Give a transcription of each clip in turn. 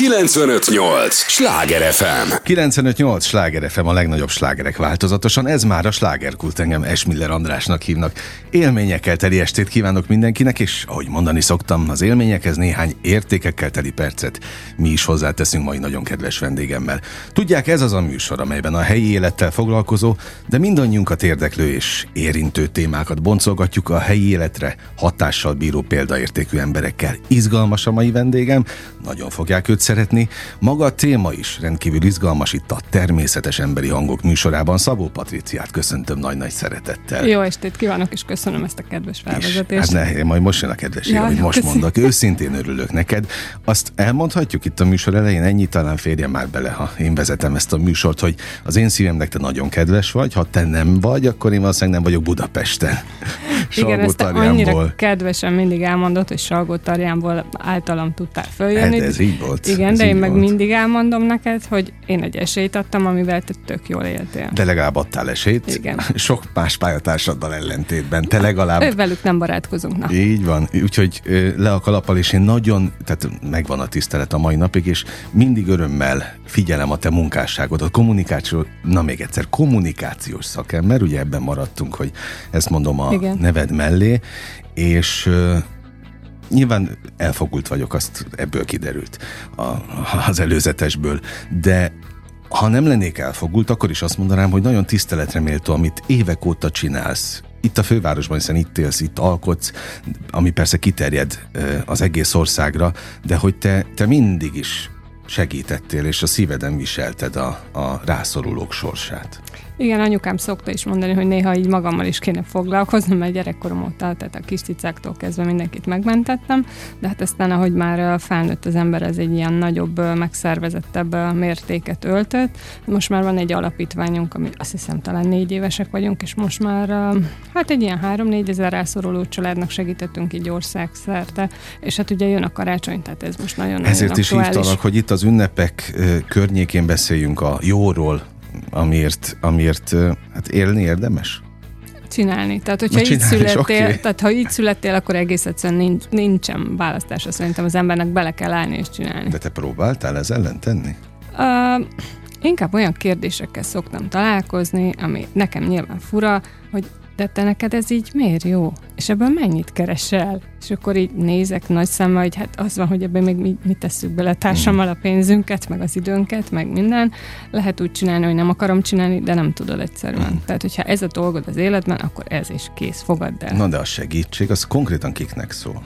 958! Sláger FM! 958! Sláger FM a legnagyobb slágerek változatosan. Ez már a slágerkult engem Esmiller Andrásnak hívnak. Élményekkel teli estét kívánok mindenkinek, és ahogy mondani szoktam, az élményekhez néhány értékekkel teli percet mi is hozzáteszünk mai nagyon kedves vendégemmel. Tudják, ez az a műsor, amelyben a helyi élettel foglalkozó, de mindannyiunkat érdeklő és érintő témákat boncolgatjuk a helyi életre hatással bíró példaértékű emberekkel. Izgalmas a mai vendégem, nagyon fogják őt szeretni. Maga a téma is rendkívül izgalmas itt a Természetes Emberi Hangok műsorában. Szabó Patriciát köszöntöm nagy-nagy szeretettel. Jó estét kívánok, és köszönöm ezt a kedves felvezetést. Hát ne, majd most jön a kedvesség, ja, amit most köszönöm. mondok. Őszintén örülök neked. Azt elmondhatjuk itt a műsor elején, ennyi talán férjen már bele, ha én vezetem ezt a műsort, hogy az én szívemnek te nagyon kedves vagy, ha te nem vagy, akkor én valószínűleg nem vagyok Budapesten. Igen, ezt annyira kedvesen mindig elmondott, hogy Salgó általam tudtál följönni. Hát ez így volt. Igen, de én meg volt. mindig elmondom neked, hogy én egy esélyt adtam, amivel te tök jól éltél. De legalább adtál esélyt. Igen. Sok más pályatársaddal ellentétben. Te legalább... Ő velük nem barátkozunk. Na. Így van. Úgyhogy le a kalappal, és én nagyon, tehát megvan a tisztelet a mai napig, és mindig örömmel figyelem a te munkásságod, a kommunikáció, na még egyszer, kommunikációs szakember, ugye ebben maradtunk, hogy ezt mondom a Igen. neved mellé, és Nyilván elfogult vagyok, azt ebből kiderült a, az előzetesből, de ha nem lennék elfogult, akkor is azt mondanám, hogy nagyon tiszteletre méltó, amit évek óta csinálsz. Itt a fővárosban, hiszen itt élsz, itt alkotsz, ami persze kiterjed az egész országra, de hogy te, te mindig is segítettél, és a szíveden viselted a, a rászorulók sorsát. Igen, anyukám szokta is mondani, hogy néha így magammal is kéne foglalkozni, mert gyerekkorom óta, tehát a kis cicáktól kezdve mindenkit megmentettem, de hát aztán, ahogy már felnőtt az ember, ez egy ilyen nagyobb, megszervezettebb mértéket öltött. Most már van egy alapítványunk, ami azt hiszem talán négy évesek vagyunk, és most már hát egy ilyen három-négy ezer rászoruló családnak segítettünk így országszerte, és hát ugye jön a karácsony, tehát ez most nagyon Ezért is hívtalak, hogy itt az ünnepek környékén beszéljünk a jóról, amiért, amiért hát élni érdemes? Csinálni. Tehát, hogyha így születtél, okay. tehát ha így születtél, akkor egész egyszerűen nincs, nincsen választása. Szerintem az embernek bele kell állni és csinálni. De te próbáltál ez ellen tenni? Uh, inkább olyan kérdésekkel szoktam találkozni, ami nekem nyilván fura, hogy de te neked ez így miért jó? És ebből mennyit keresel? És akkor így nézek nagy szemmel, hogy hát az van, hogy ebben még mi, mit tesszük bele társammal a pénzünket, meg az időnket, meg minden. Lehet úgy csinálni, hogy nem akarom csinálni, de nem tudod egyszerűen. Mm. Tehát, hogyha ez a dolgod az életben, akkor ez is kész, fogadd el. Na de a segítség, az konkrétan kiknek szól?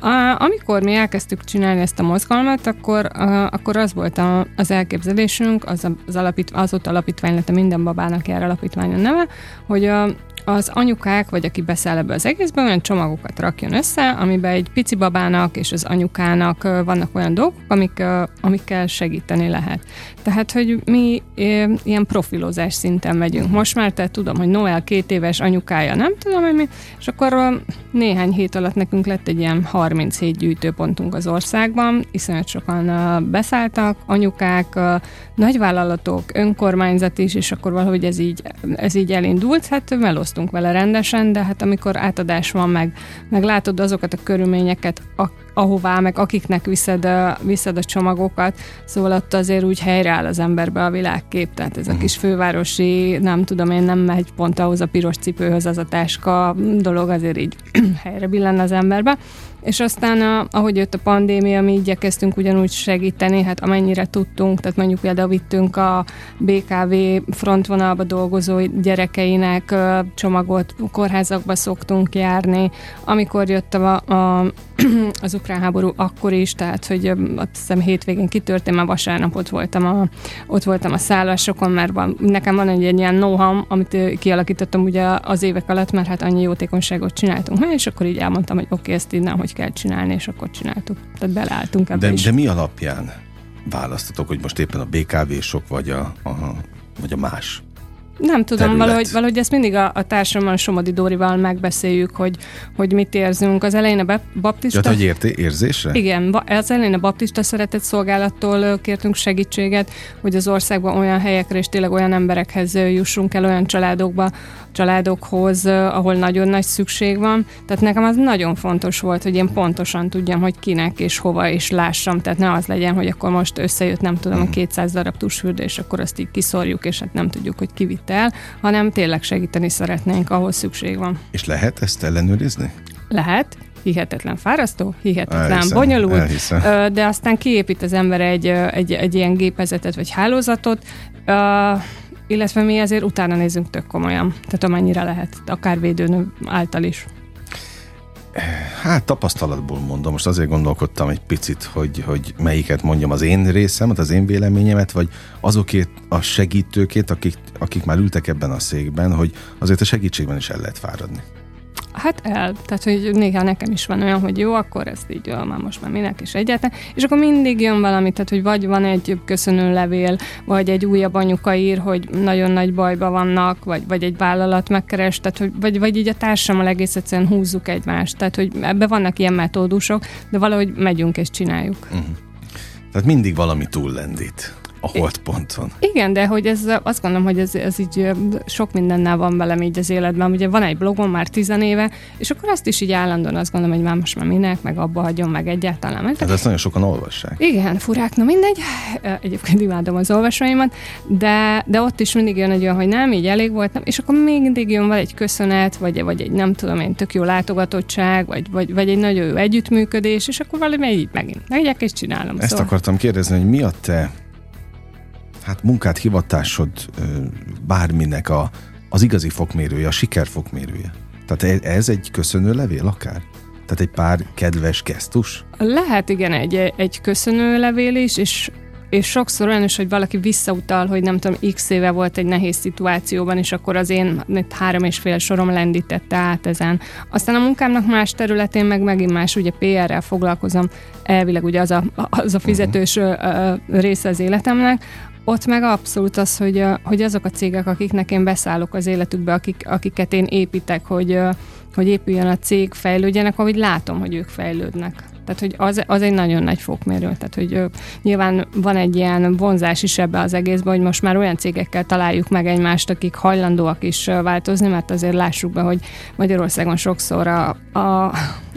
A, amikor mi elkezdtük csinálni ezt a mozgalmat, akkor, a, akkor az volt a, az elképzelésünk, az, az, alapít, az ott alapítvány lett a Minden Babának jár alapítvány a neve, hogy a, az anyukák, vagy aki beszáll ebbe az egészbe, olyan csomagokat rakjon össze, amiben egy pici babának és az anyukának vannak olyan dolgok, amik, amikkel segíteni lehet. Tehát, hogy mi ilyen profilozás szinten megyünk. Most már tehát tudom, hogy Noel két éves anyukája, nem tudom, hogy mi, és akkor néhány hét alatt nekünk lett egy ilyen 37 gyűjtőpontunk az országban, iszonyat sokan beszálltak, anyukák, nagyvállalatok, önkormányzat is, és akkor valahogy ez így, ez így elindult, hát meloztunk vele rendesen, de hát amikor átadás van, meg, meg látod azokat a körülményeket, a, ahová, meg akiknek viszed a, viszed a csomagokat, szóval ott azért úgy helyreáll az emberbe a világkép, tehát ez a mhm. kis fővárosi, nem tudom én, nem megy pont ahhoz a piros cipőhöz az a táska dolog, azért így helyre billen az emberbe. És aztán, a, ahogy jött a pandémia, mi igyekeztünk ugyanúgy segíteni, hát amennyire tudtunk, tehát mondjuk például vittünk a BKV frontvonalba dolgozó gyerekeinek csomagot, kórházakba szoktunk járni. Amikor jött a, a az ukrán háború akkor is, tehát hogy azt hiszem hétvégén kitört, én már vasárnap ott voltam a, ott voltam a szállásokon, mert van, nekem van egy, egy ilyen know amit kialakítottam ugye az évek alatt, mert hát annyi jótékonyságot csináltunk és akkor így elmondtam, hogy oké, okay, ezt innen hogy kell csinálni, és akkor csináltuk. Tehát beleálltunk ebbe de, is. De mi alapján választatok, hogy most éppen a BKV-sok vagy a, a, vagy a más? Nem tudom, terület. valahogy, valahogy ezt mindig a, a társammal, Somodi Dórival megbeszéljük, hogy, hogy mit érzünk. Az elején a be- baptista... Ja, hogy érti, érzésre? Igen, az elején a baptista szeretett szolgálattól kértünk segítséget, hogy az országban olyan helyekre és tényleg olyan emberekhez jussunk el, olyan családokba, családokhoz, ahol nagyon nagy szükség van. Tehát nekem az nagyon fontos volt, hogy én pontosan tudjam, hogy kinek és hova és lássam. Tehát ne az legyen, hogy akkor most összejött, nem tudom, a 200 darab tusfürdő, és akkor azt így kiszorjuk, és hát nem tudjuk, hogy ki vitte el, hanem tényleg segíteni szeretnénk, ahol szükség van. És lehet ezt ellenőrizni? Lehet, hihetetlen fárasztó, hihetetlen Elhiszem, bonyolult, elhiszem. de aztán kiépít az ember egy, egy, egy ilyen gépezetet vagy hálózatot, illetve mi azért utána nézünk tök komolyan, tehát amennyire lehet, akár védőnő által is. Hát tapasztalatból mondom, most azért gondolkodtam egy picit, hogy, hogy melyiket mondjam az én részemet, az én véleményemet, vagy azokét a segítőkét, akik, akik már ültek ebben a székben, hogy azért a segítségben is el lehet fáradni. Hát el, tehát hogy néha nekem is van olyan, hogy jó, akkor ezt így, jó, már most már minek is egyáltalán, és akkor mindig jön valami, tehát hogy vagy van egy köszönő levél, vagy egy újabb anyuka ír, hogy nagyon nagy bajba vannak, vagy, vagy egy vállalat megkeres, tehát hogy, vagy, vagy így a társammal egész egyszerűen húzzuk egymást, tehát hogy ebbe vannak ilyen metódusok, de valahogy megyünk és csináljuk. Tehát mindig valami túllendít a holdponton. Igen, de hogy ez, azt gondolom, hogy ez, ez így sok mindennel van velem így az életben. Ugye van egy blogom már tizenéve, és akkor azt is így állandóan azt gondolom, hogy már most már minek, meg abba hagyom, meg egyáltalán. Meg. Hát ezt nagyon sokan olvassák. Igen, furák, na mindegy. Egyébként imádom az olvasóimat, de, de ott is mindig jön egy olyan, hogy nem, így elég volt, nem, és akkor mindig jön val egy köszönet, vagy, vagy egy nem tudom én, tök jó látogatottság, vagy, vagy, vagy egy nagyon jó együttműködés, és akkor valami így megint megyek és csinálom. Ezt akartam kérdezni, hogy mi a te hát munkát, hivatásod, bárminek a, az igazi fokmérője, a siker fokmérője? Tehát e- ez egy köszönő levél akár? Tehát egy pár kedves gesztus? Lehet igen egy, egy köszönő levél is, és és sokszor olyan is, hogy valaki visszautal, hogy nem tudom, x éve volt egy nehéz szituációban, és akkor az én három és fél sorom lendítette át ezen. Aztán a munkámnak más területén meg megint más, ugye PR-rel foglalkozom, elvileg ugye az a, az a fizetős ö, ö, része az életemnek, ott meg abszolút az, hogy, hogy azok a cégek, akiknek én beszállok az életükbe, akik, akiket én építek, hogy, hogy épüljön a cég, fejlődjenek, ahogy látom, hogy ők fejlődnek. Tehát, hogy az, az egy nagyon nagy fokmérő. Tehát, hogy ö, nyilván van egy ilyen vonzás is ebbe az egészben, hogy most már olyan cégekkel találjuk meg egymást, akik hajlandóak is változni, mert azért lássuk be, hogy Magyarországon sokszor a, a,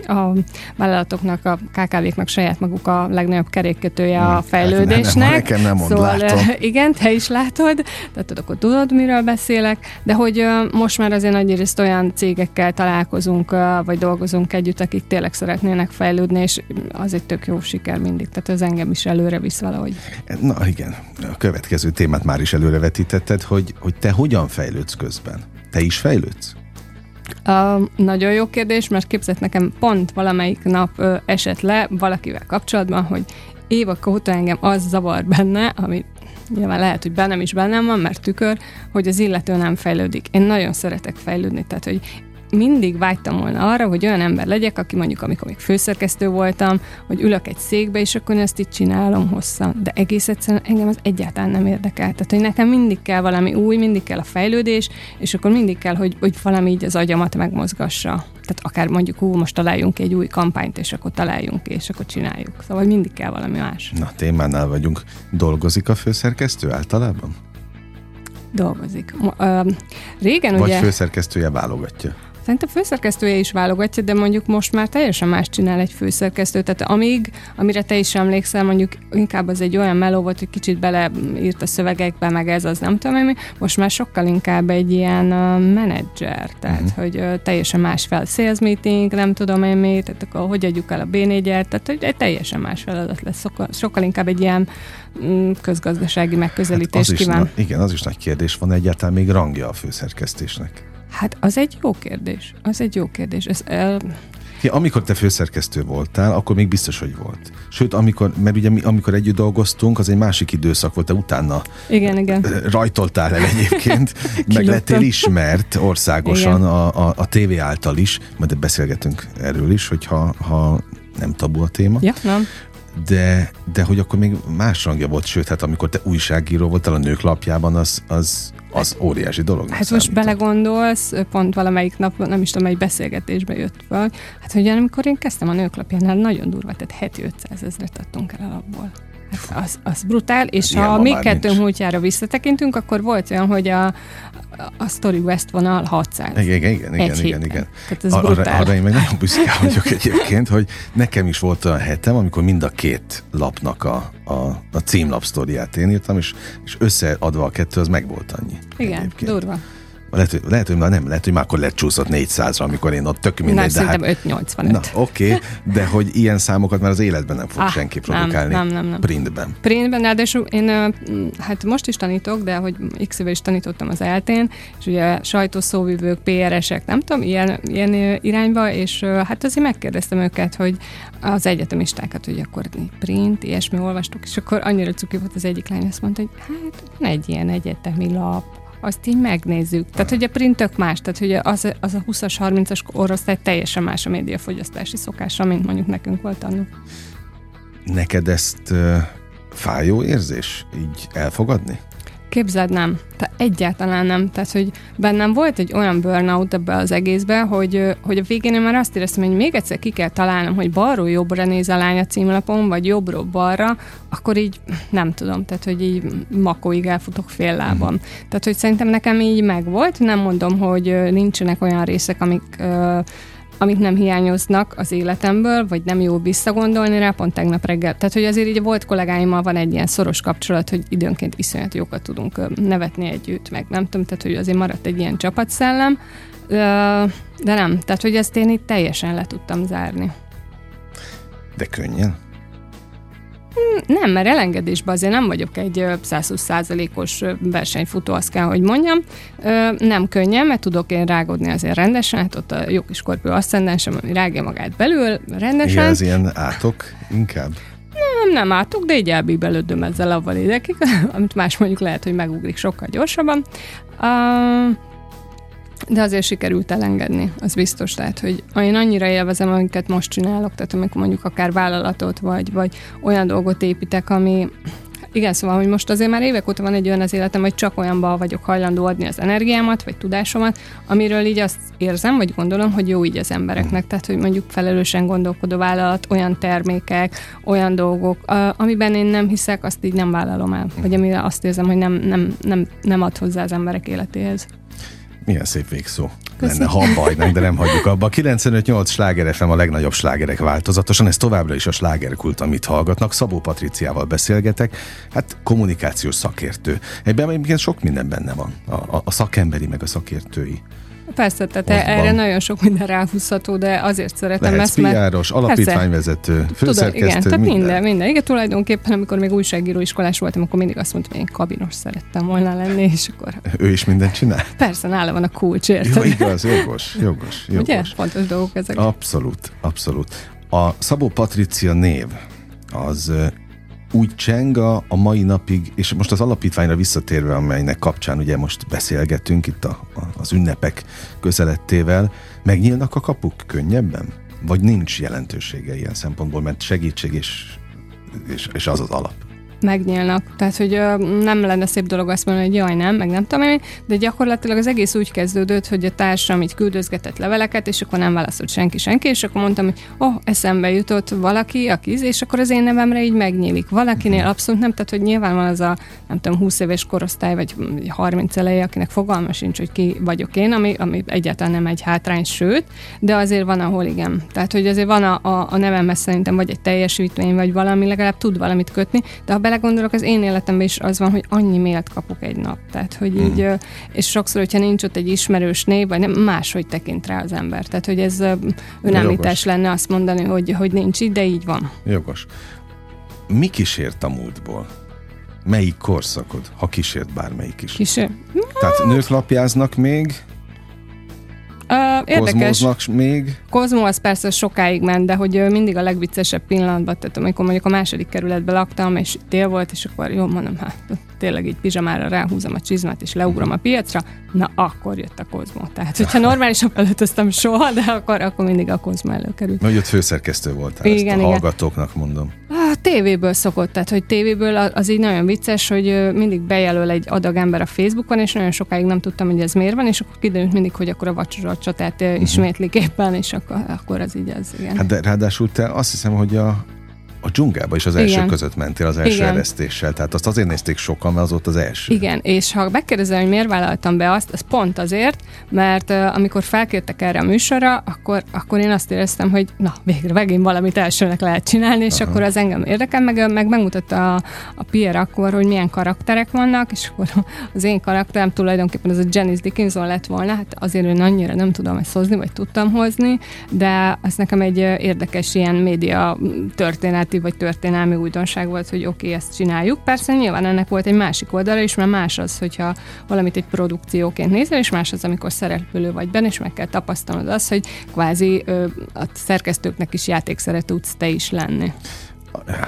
a vállalatoknak, a KKV-knak saját maguk a legnagyobb kerékkötője a Hát fejlődésnek. nem, nekem nem mond, szóval, látom. igen, te is látod, tehát akkor tudod, miről beszélek, de hogy most már azért nagy részt olyan cégekkel találkozunk, vagy dolgozunk együtt, akik tényleg szeretnének fejlődni, és az egy tök jó siker mindig, tehát ez engem is előre visz valahogy. Na igen, a következő témát már is előrevetítetted, hogy, hogy te hogyan fejlődsz közben? Te is fejlődsz? Uh, nagyon jó kérdés, mert képzett nekem pont valamelyik nap uh, esett le valakivel kapcsolatban, hogy évek óta engem az zavar benne, ami nyilván lehet, hogy bennem is bennem van, mert tükör, hogy az illető nem fejlődik. Én nagyon szeretek fejlődni, tehát hogy mindig vágytam volna arra, hogy olyan ember legyek, aki mondjuk, amikor még főszerkesztő voltam, hogy ülök egy székbe, és akkor ezt így csinálom hosszan. De egész egyszerűen engem az egyáltalán nem érdekel. Tehát, hogy nekem mindig kell valami új, mindig kell a fejlődés, és akkor mindig kell, hogy, hogy valami így az agyamat megmozgassa. Tehát akár mondjuk, hú, most találjunk egy új kampányt, és akkor találjunk és akkor csináljuk. Szóval mindig kell valami más. Na, témánál vagyunk. Dolgozik a főszerkesztő általában? Dolgozik. Régen Vagy ugye... főszerkesztője válogatja? Szerintem főszerkesztője is válogatja, de mondjuk most már teljesen más csinál egy főszerkesztő. Tehát amíg, amire te is emlékszel, mondjuk inkább az egy olyan meló volt, hogy kicsit beleírt a szövegekbe, meg ez az nem tudom mi, most már sokkal inkább egy ilyen uh, menedzser, tehát uh-huh. hogy uh, teljesen más fel sales meeting, nem tudom én mi, tehát akkor hogy adjuk el a b tehát hogy egy teljesen más feladat lesz, sokkal, sokkal inkább egy ilyen mm, közgazdasági megközelítés hát az kíván. Is, na, igen, az is nagy kérdés. Van egyáltalán még rangja a főszerkesztésnek? Hát az egy jó kérdés. Az egy jó kérdés. Ez, el... Ja, amikor te főszerkesztő voltál, akkor még biztos, hogy volt. Sőt, amikor, mert ugye mi, amikor együtt dolgoztunk, az egy másik időszak volt, de utána igen, igen. rajtoltál el egyébként, meg lettél ismert országosan a, a, a tévé által is, majd beszélgetünk erről is, hogyha ha nem tabu a téma. Ja, nem. De, de hogy akkor még más rangja volt, sőt, hát amikor te újságíró voltál a nők lapjában, az, az, az óriási dolog. Hát most belegondolsz, pont valamelyik nap, nem is tudom, egy beszélgetésbe jött fel, hát hogy amikor én kezdtem a nők lapjánál, nagyon durva, tehát heti 500 ezeret adtunk el alapból. Az, az brutál, és Ilyen ha mi kettőnk múltjára visszatekintünk, akkor volt olyan, hogy a, a Story West vonal 600. Igen, igen, igen, igen, igen, igen. Tehát ez arra, brutál. arra én meg nagyon büszke vagyok egyébként, hogy nekem is volt olyan hetem, amikor mind a két lapnak a, a, a címlap sztoriát én írtam, és, és összeadva a kettő, az meg volt annyi. Igen, egyébként. durva. Lehet, hogy, lehet, hogy már nem, lehet, hogy már akkor lecsúszott 400-ra, amikor én ott tök mindegy. Nem, szerintem hát, 585. Na, oké, okay, de hogy ilyen számokat már az életben nem fog ah, senki produkálni. Nem, nem, nem. Printben. Printben, ráadásul én hát most is tanítok, de hogy x is tanítottam az eltén, és ugye sajtószóvivők, PR-esek, nem tudom, ilyen, ilyen irányba, és hát azért megkérdeztem őket, hogy az egyetemistákat, hogy akkor print, ilyesmi olvastuk, és akkor annyira cuki volt az egyik lány, azt mondta, hogy hát egy ilyen egyetemi lap, azt így megnézzük. Tehát, hogy a printök más, tehát, hogy az, az a 20-as, 30-as orosztály teljesen más a médiafogyasztási szokása, mint mondjuk nekünk volt annuk. Neked ezt uh, fájó érzés így elfogadni? Képzeld, nem. Te egyáltalán nem. Tehát, hogy bennem volt egy olyan burnout ebbe az egészbe, hogy, hogy a végén én már azt éreztem, hogy még egyszer ki kell találnom, hogy balról jobbra néz a lány a címlapon, vagy jobbról balra, akkor így nem tudom, tehát, hogy így makóig elfutok fél lábam. Mm. Tehát, hogy szerintem nekem így megvolt, nem mondom, hogy nincsenek olyan részek, amik amik nem hiányoznak az életemből, vagy nem jó visszagondolni rá, pont tegnap reggel. Tehát, hogy azért így volt kollégáimmal van egy ilyen szoros kapcsolat, hogy időnként iszonyat jókat tudunk nevetni együtt, meg nem tudom, tehát, hogy azért maradt egy ilyen csapatszellem, de nem, tehát, hogy ezt én itt teljesen le tudtam zárni. De könnyen? Nem, mert elengedésben azért nem vagyok egy 120%-os versenyfutó, azt kell, hogy mondjam. Nem könnyen, mert tudok én rágódni azért rendesen, hát ott a jó kis korpő asszendensem, ami rágja magát belül, rendesen. Igen, ez ilyen átok inkább? Nem, nem átok, de így elbíbelődöm ezzel avval idekig, amit más mondjuk lehet, hogy megugrik sokkal gyorsabban. Uh, de azért sikerült elengedni, az biztos. Tehát, hogy én annyira élvezem, amiket most csinálok, tehát amikor mondjuk akár vállalatot, vagy, vagy olyan dolgot építek, ami, igen, szóval, hogy most azért már évek óta van egy olyan az életem, hogy csak olyanba vagyok hajlandó adni az energiámat, vagy tudásomat, amiről így azt érzem, vagy gondolom, hogy jó így az embereknek. Tehát, hogy mondjuk felelősen gondolkodó vállalat, olyan termékek, olyan dolgok, amiben én nem hiszek, azt így nem vállalom el. Vagy amire azt érzem, hogy nem, nem, nem, nem ad hozzá az emberek életéhez. Milyen szép végszó. Lenne, ha abba de nem hagyjuk abba. A 95-8 sláger FM a legnagyobb slágerek változatosan, ez továbbra is a slágerkult, amit hallgatnak. Szabó Patriciával beszélgetek, hát kommunikációs szakértő. Ebben egyébként sok minden benne van, a, a, a szakemberi meg a szakértői Persze, tehát Oszban. erre nagyon sok minden ráhúzható, de azért szeretem Lehetsz ezt, mert... Piáros, alapítványvezető, főszerkesztő, igen, tehát minden. minden, minden. Igen, tulajdonképpen, amikor még újságíró iskolás voltam, akkor mindig azt mondtam, hogy én kabinos szerettem volna lenni, és akkor... Ő is mindent csinál? Persze, nála van a kulcs, érted? Jó, igaz, jogos, jogos, jogos. Ugye? Fontos dolgok ezek. Abszolút, abszolút. A Szabó Patricia név az úgy cseng a, a mai napig, és most az alapítványra visszatérve, amelynek kapcsán ugye most beszélgetünk itt a, a, az ünnepek közelettével, megnyílnak a kapuk könnyebben? Vagy nincs jelentősége ilyen szempontból, mert segítség és, és, és az az alap? Megnyílnak. Tehát, hogy nem lenne szép dolog azt mondani, hogy jaj, nem, meg nem tudom én, de gyakorlatilag az egész úgy kezdődött, hogy a társam így küldözgetett leveleket, és akkor nem válaszolt senki senki, és akkor mondtam, hogy oh, eszembe jutott valaki, aki, és akkor az én nevemre így megnyílik. Valakinél abszolút nem, tehát hogy nyilván van az a, nem tudom, 20 éves korosztály, vagy 30 eleje, akinek fogalma sincs, hogy ki vagyok én, ami, ami egyáltalán nem egy hátrány, sőt, de azért van, ahol igen. Tehát, hogy azért van a, a, a nevemhez szerintem vagy egy teljesítmény, vagy valami, legalább tud valamit kötni, de ha belegondolok, az én életemben is az van, hogy annyi mélet kapok egy nap. Tehát, hogy mm. így, és sokszor, hogyha nincs ott egy ismerős név, vagy nem, máshogy tekint rá az ember. Tehát, hogy ez önállítás lenne azt mondani, hogy, hogy nincs így, de így van. Jogos. Mi kísért a múltból? Melyik korszakod, ha kísért bármelyik is? Kísér? Tehát nők lapjáznak még, Uh, érdekes. Még? Kozmó az persze sokáig ment, de hogy mindig a legviccesebb pillanatban, tehát amikor mondjuk a második kerületben laktam, és tél volt, és akkor jó mondom, hát tényleg így pizsamára ráhúzom a csizmát és leugrom a piacra, na akkor jött a Kozmo. Tehát, hogyha normálisan felöltöztem soha, de akkor, akkor mindig a Kozmo előkerült. Mert ott főszerkesztő voltál, igen, ezt a igen. hallgatóknak mondom. A tévéből szokott, tehát hogy tévéből az így nagyon vicces, hogy mindig bejelöl egy adag ember a Facebookon, és nagyon sokáig nem tudtam, hogy ez miért van, és akkor kiderült mindig, hogy akkor a vacsora csatát uh-huh. ismétlik éppen, és akkor, akkor az így az, igen. Hát de ráadásul te azt hiszem, hogy a a dzsungába is az első Igen. között mentél az első Igen. eresztéssel, tehát azt azért nézték sokan, mert az ott az első. Igen, és ha megkérdezem, hogy miért vállaltam be azt, az pont azért, mert uh, amikor felkértek erre a műsorra, akkor, akkor én azt éreztem, hogy na, végre megint valamit elsőnek lehet csinálni, és Aha. akkor az engem érdekel, meg, meg megmutatta a, a Pierre akkor, hogy milyen karakterek vannak, és akkor az én karakterem tulajdonképpen az a Janice Dickinson lett volna, hát azért én annyira nem tudom ezt hozni, vagy tudtam hozni, de az nekem egy érdekes ilyen média történet kreatív vagy történelmi újdonság volt, hogy oké, okay, ezt csináljuk. Persze nyilván ennek volt egy másik oldala is, mert más az, hogyha valamit egy produkcióként nézel, és más az, amikor szereplő vagy benne, és meg kell tapasztalnod azt, hogy kvázi ö, a szerkesztőknek is játékszere tudsz te is lenni.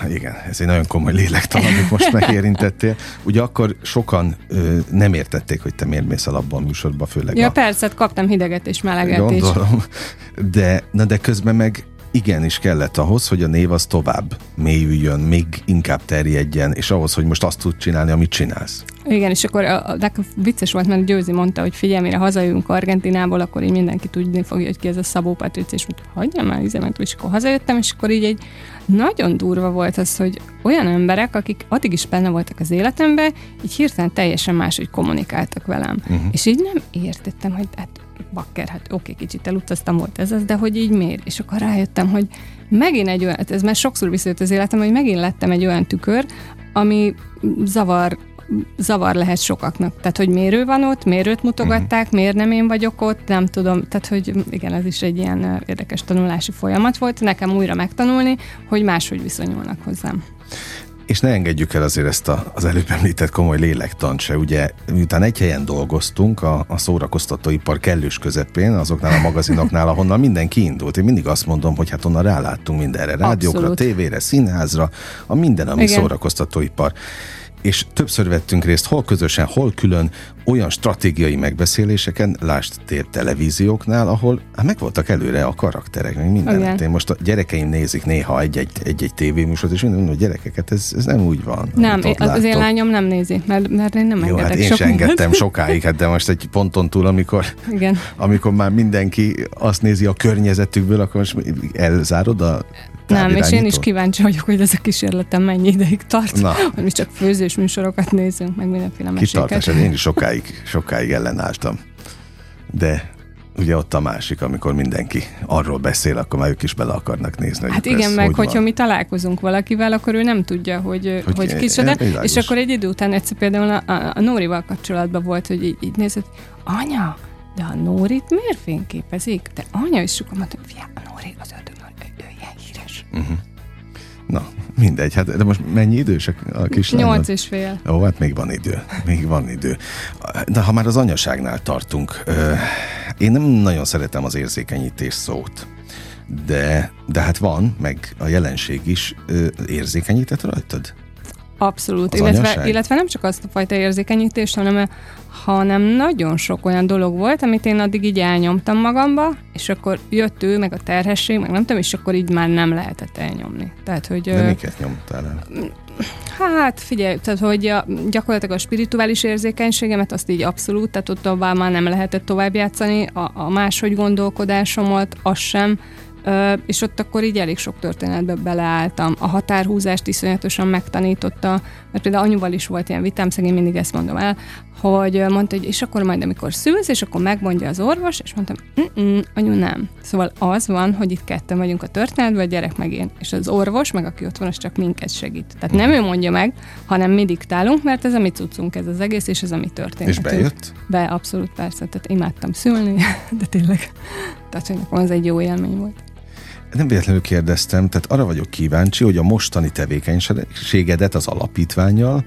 Igen, ez egy nagyon komoly lélektan, amit most megérintettél. Ugye akkor sokan ö, nem értették, hogy te miért mész a labban műsorba, főleg Ja, a... persze, kaptam hideget és meleget Gondolom. is. De, na de közben meg igenis kellett ahhoz, hogy a név az tovább mélyüljön, még inkább terjedjen, és ahhoz, hogy most azt tud csinálni, amit csinálsz. Igen, és akkor a, a vicces volt, mert Győzi mondta, hogy figyelj, mire hazajövünk Argentinából, akkor így mindenki tudni fogja, hogy ki ez a Szabó Patric, és mondta, hagyjam már üzemet, és akkor hazajöttem, és akkor így egy nagyon durva volt az, hogy olyan emberek, akik addig is benne voltak az életemben, így hirtelen teljesen máshogy kommunikáltak velem. Uh-huh. És így nem értettem, hogy hát bakker, hát oké, okay, kicsit elutaztam, volt ez az, de hogy így miért? És akkor rájöttem, hogy megint egy olyan, ez már sokszor visszajött az életem, hogy megint lettem egy olyan tükör, ami zavar zavar lehet sokaknak. Tehát, hogy mérő van ott, mérőt mutogatták, uh-huh. miért nem én vagyok ott, nem tudom. Tehát, hogy igen, ez is egy ilyen érdekes tanulási folyamat volt. Nekem újra megtanulni, hogy máshogy viszonyulnak hozzám. És ne engedjük el azért ezt a, az előbb említett komoly lélektant se. Ugye, miután egy helyen dolgoztunk, a, a szórakoztatóipar kellős közepén, azoknál a magazinoknál, ahonnan minden kiindult. Én mindig azt mondom, hogy hát onnan ráláttunk mindenre, rádiókra, Abszolút. tévére, színházra, a minden, ami Igen. szórakoztatóipar és többször vettünk részt, hol közösen, hol külön, olyan stratégiai megbeszéléseken, lásd tér televízióknál, ahol hát meg voltak előre a karakterek, meg minden. Én most a gyerekeim nézik néha egy-egy, egy-egy tévéműsort, és mondom, hogy gyerekeket, ez, ez nem úgy van. Nem, az, az én lányom nem nézi, mert, mert én nem Jó, hát én sem engedtem sokáig, hát de most egy ponton túl, amikor, Igen. amikor már mindenki azt nézi a környezetükből, akkor most elzárod a nem, és én is kíváncsi vagyok, hogy ez a kísérletem mennyi ideig tart, Na. hogy mi csak főzős műsorokat nézünk, meg mindenféle meséket. Kitartás, én is sokáig, sokáig ellenálltam. De ugye ott a másik, amikor mindenki arról beszél, akkor már ők is bele akarnak nézni. Hát igen, ez, meg hogy hogyha van. mi találkozunk valakivel, akkor ő nem tudja, hogy, hogy, hogy kicsoda, és akkor egy idő után egyszer például a, a, a Nórival kapcsolatban volt, hogy így, így nézett, anya, de a Nórit miért fényképezik? De anya is sokan mondta, a Nóri az ördög Uh-huh. Na, mindegy. Hát, de most mennyi idősek a kislány? Nyolc és fél. Ó, hát még van idő. Még van idő. De ha már az anyaságnál tartunk, én nem nagyon szeretem az érzékenyítés szót. De, de hát van, meg a jelenség is érzékenyített rajtad? Abszolút, illetve, illetve nem csak azt a fajta érzékenyítést, hanem, hanem nagyon sok olyan dolog volt, amit én addig így elnyomtam magamba, és akkor jött ő, meg a terhesség, meg nem tudom, és akkor így már nem lehetett elnyomni. Tehát, hogy, De miket nyomtál el? Hát figyelj, tehát hogy a, gyakorlatilag a spirituális érzékenységemet azt így abszolút, tehát ott tovább már nem lehetett tovább játszani, a, a máshogy gondolkodásomat, az sem, Ö, és ott akkor így elég sok történetbe beleálltam. A határhúzást iszonyatosan megtanította, mert például anyuval is volt ilyen vitám, szegény mindig ezt mondom el, hogy mondta, hogy és akkor majd amikor szülsz, és akkor megmondja az orvos, és mondtam, anyu nem. Szóval az van, hogy itt ketten vagyunk a történetben, a gyerek meg én. És az orvos, meg aki ott van, az csak minket segít. Tehát nem ő mondja meg, hanem mi diktálunk, mert ez a mi cuccunk, ez az egész, és ez a mi történet. És bejött? Be, abszolút persze. Tehát imádtam szülni, de tényleg. Tehát, hogy nekem az egy jó élmény volt nem véletlenül kérdeztem, tehát arra vagyok kíváncsi, hogy a mostani tevékenységedet az alapítványjal